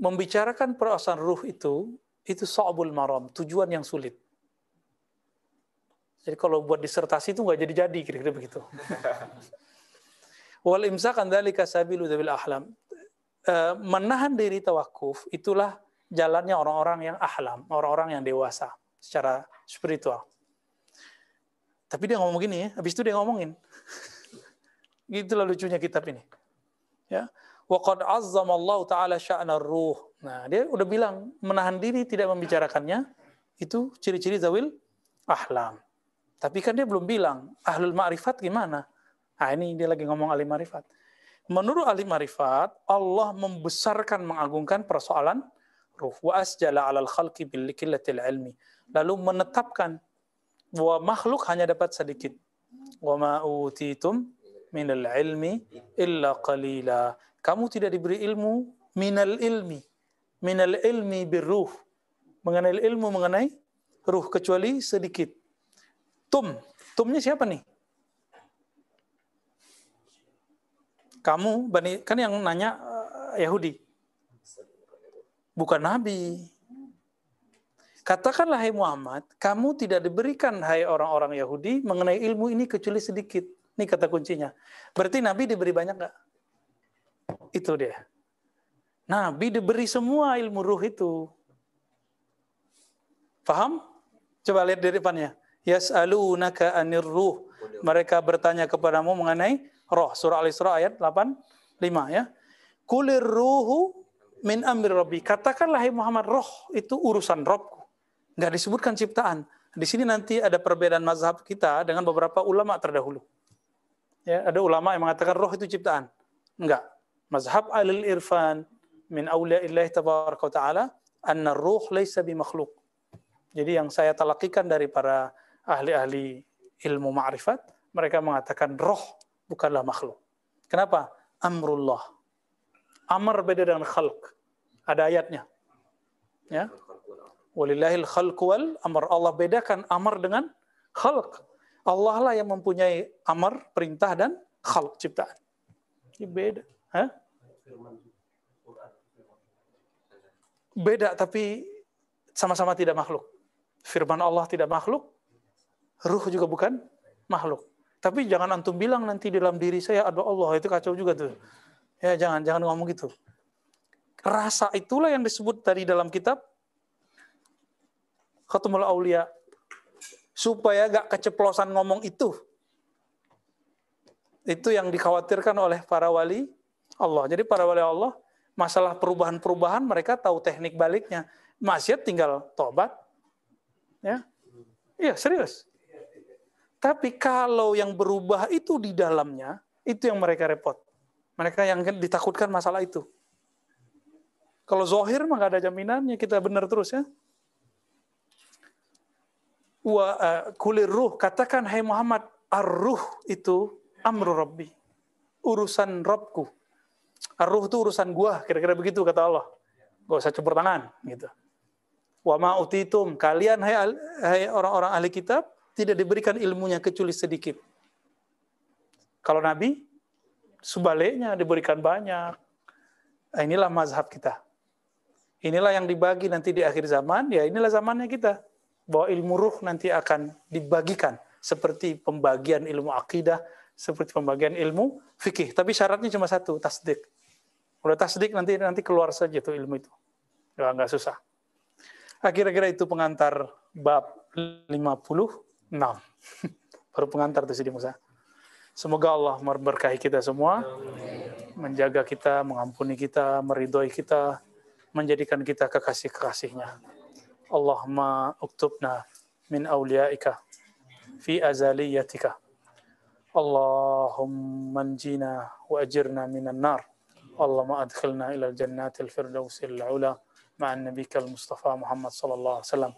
[SPEAKER 1] membicarakan perasaan ruh itu itu sa'bul maram, tujuan yang sulit. Jadi kalau buat disertasi itu nggak jadi-jadi kira-kira begitu. Wal imsakan dzalika sabilu dzabil ahlam. Eh, menahan diri tawakuf itulah jalannya orang-orang yang ahlam, orang-orang yang dewasa secara spiritual. Tapi dia ngomong gini ya, habis itu dia ngomongin. Itulah lucunya kitab ini. Ya. Wa qad azzama Allah taala sya'na ruh. Nah, dia udah bilang menahan diri tidak membicarakannya itu ciri-ciri zawil ahlam. Tapi kan dia belum bilang ahlul ma'rifat gimana? Nah, ini dia lagi ngomong ahli ma'rifat. Menurut ahli ma'rifat, Allah membesarkan mengagungkan persoalan ruh wa asjala 'alal khalqi bil ilmi. Lalu menetapkan bahwa makhluk hanya dapat sedikit. Wa ma utitum minal ilmi illa qalila. Kamu tidak diberi ilmu minal ilmi. Minal ilmi birruh. Mengenai ilmu mengenai ruh kecuali sedikit. Tum. Tumnya siapa nih? Kamu, kan yang nanya uh, Yahudi. Bukan Nabi. Katakanlah hai Muhammad, kamu tidak diberikan hai orang-orang Yahudi mengenai ilmu ini kecuali sedikit. Ini kata kuncinya. Berarti Nabi diberi banyak nggak? Itu dia. Nabi diberi semua ilmu ruh itu. Paham? Coba lihat di depannya. Yas'alunaka anir ruh. Mereka bertanya kepadamu mengenai roh. Surah Al-Isra ayat 85 ya. Kulir ruhu min amri rabbi. Katakanlah hai Muhammad, roh itu urusan Robku nggak disebutkan ciptaan. Di sini nanti ada perbedaan mazhab kita dengan beberapa ulama terdahulu. Ya, ada ulama yang mengatakan roh itu ciptaan. Enggak. Mazhab alil irfan min awliya illahi tabaraka ta'ala anna ruh laysa makhluk. Jadi yang saya talakikan dari para ahli-ahli ilmu ma'rifat, mereka mengatakan roh bukanlah makhluk. Kenapa? Amrullah. Amr beda dengan khalq. Ada ayatnya. Ya. Walillahil khalq wal amr. Allah bedakan amar dengan khalq. Allah lah yang mempunyai amar, perintah dan khalq ciptaan. Ini beda. Hah? Beda tapi sama-sama tidak makhluk. Firman Allah tidak makhluk, ruh juga bukan makhluk. Tapi jangan antum bilang nanti dalam diri saya ada Allah, itu kacau juga tuh. Ya jangan jangan ngomong gitu. Rasa itulah yang disebut tadi dalam kitab Khatumul Aulia supaya gak keceplosan ngomong itu. Itu yang dikhawatirkan oleh para wali Allah. Jadi para wali Allah masalah perubahan-perubahan mereka tahu teknik baliknya. Maksiat tinggal tobat. Ya. Iya, serius. Tapi kalau yang berubah itu di dalamnya, itu yang mereka repot. Mereka yang ditakutkan masalah itu. Kalau zohir mah ada jaminannya kita benar terus ya wa uh, kulir ruh katakan hai Muhammad ar-ruh itu amru rabbi urusan Robku ar-ruh itu urusan gua kira-kira begitu kata Allah. Gak usah campur tangan gitu. Wa ma utitum. Kalian hai, hai orang-orang ahli kitab tidak diberikan ilmunya kecuali sedikit. Kalau nabi sebaliknya diberikan banyak. Nah, inilah mazhab kita. Inilah yang dibagi nanti di akhir zaman ya inilah zamannya kita. Bahwa ilmu ruh nanti akan dibagikan seperti pembagian ilmu akidah, seperti pembagian ilmu fikih. Tapi syaratnya cuma satu, tasdik. Udah tasdik nanti nanti keluar saja tuh ilmu itu. Ya, nggak susah. akhirnya kira itu pengantar bab 56. Baru pengantar tuh Sidi Musa. Semoga Allah memberkahi kita semua, menjaga kita, mengampuni kita, meridhoi kita, menjadikan kita kekasih-kekasihnya. Allahumma uktubna min awliyaika fi azaliyatika. اللهم انجينا وأجرنا من النار. اللهم أدخلنا إلى الجنات الفردوس العلى مع النبيك المصطفى محمد صلى الله عليه وسلم.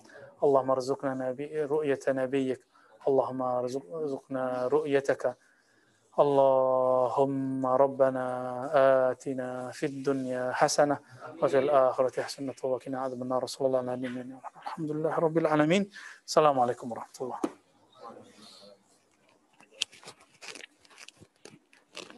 [SPEAKER 1] اللهم ارزقنا نبي رؤية نبيك. اللهم ارزقنا رؤيتك. اللهم ربنا آتنا في الدنيا حسنة وفي الآخرة حسنة وقنا عذاب النار. صلى الله عليه وسلم الحمد لله رب العالمين. السلام عليكم ورحمة الله.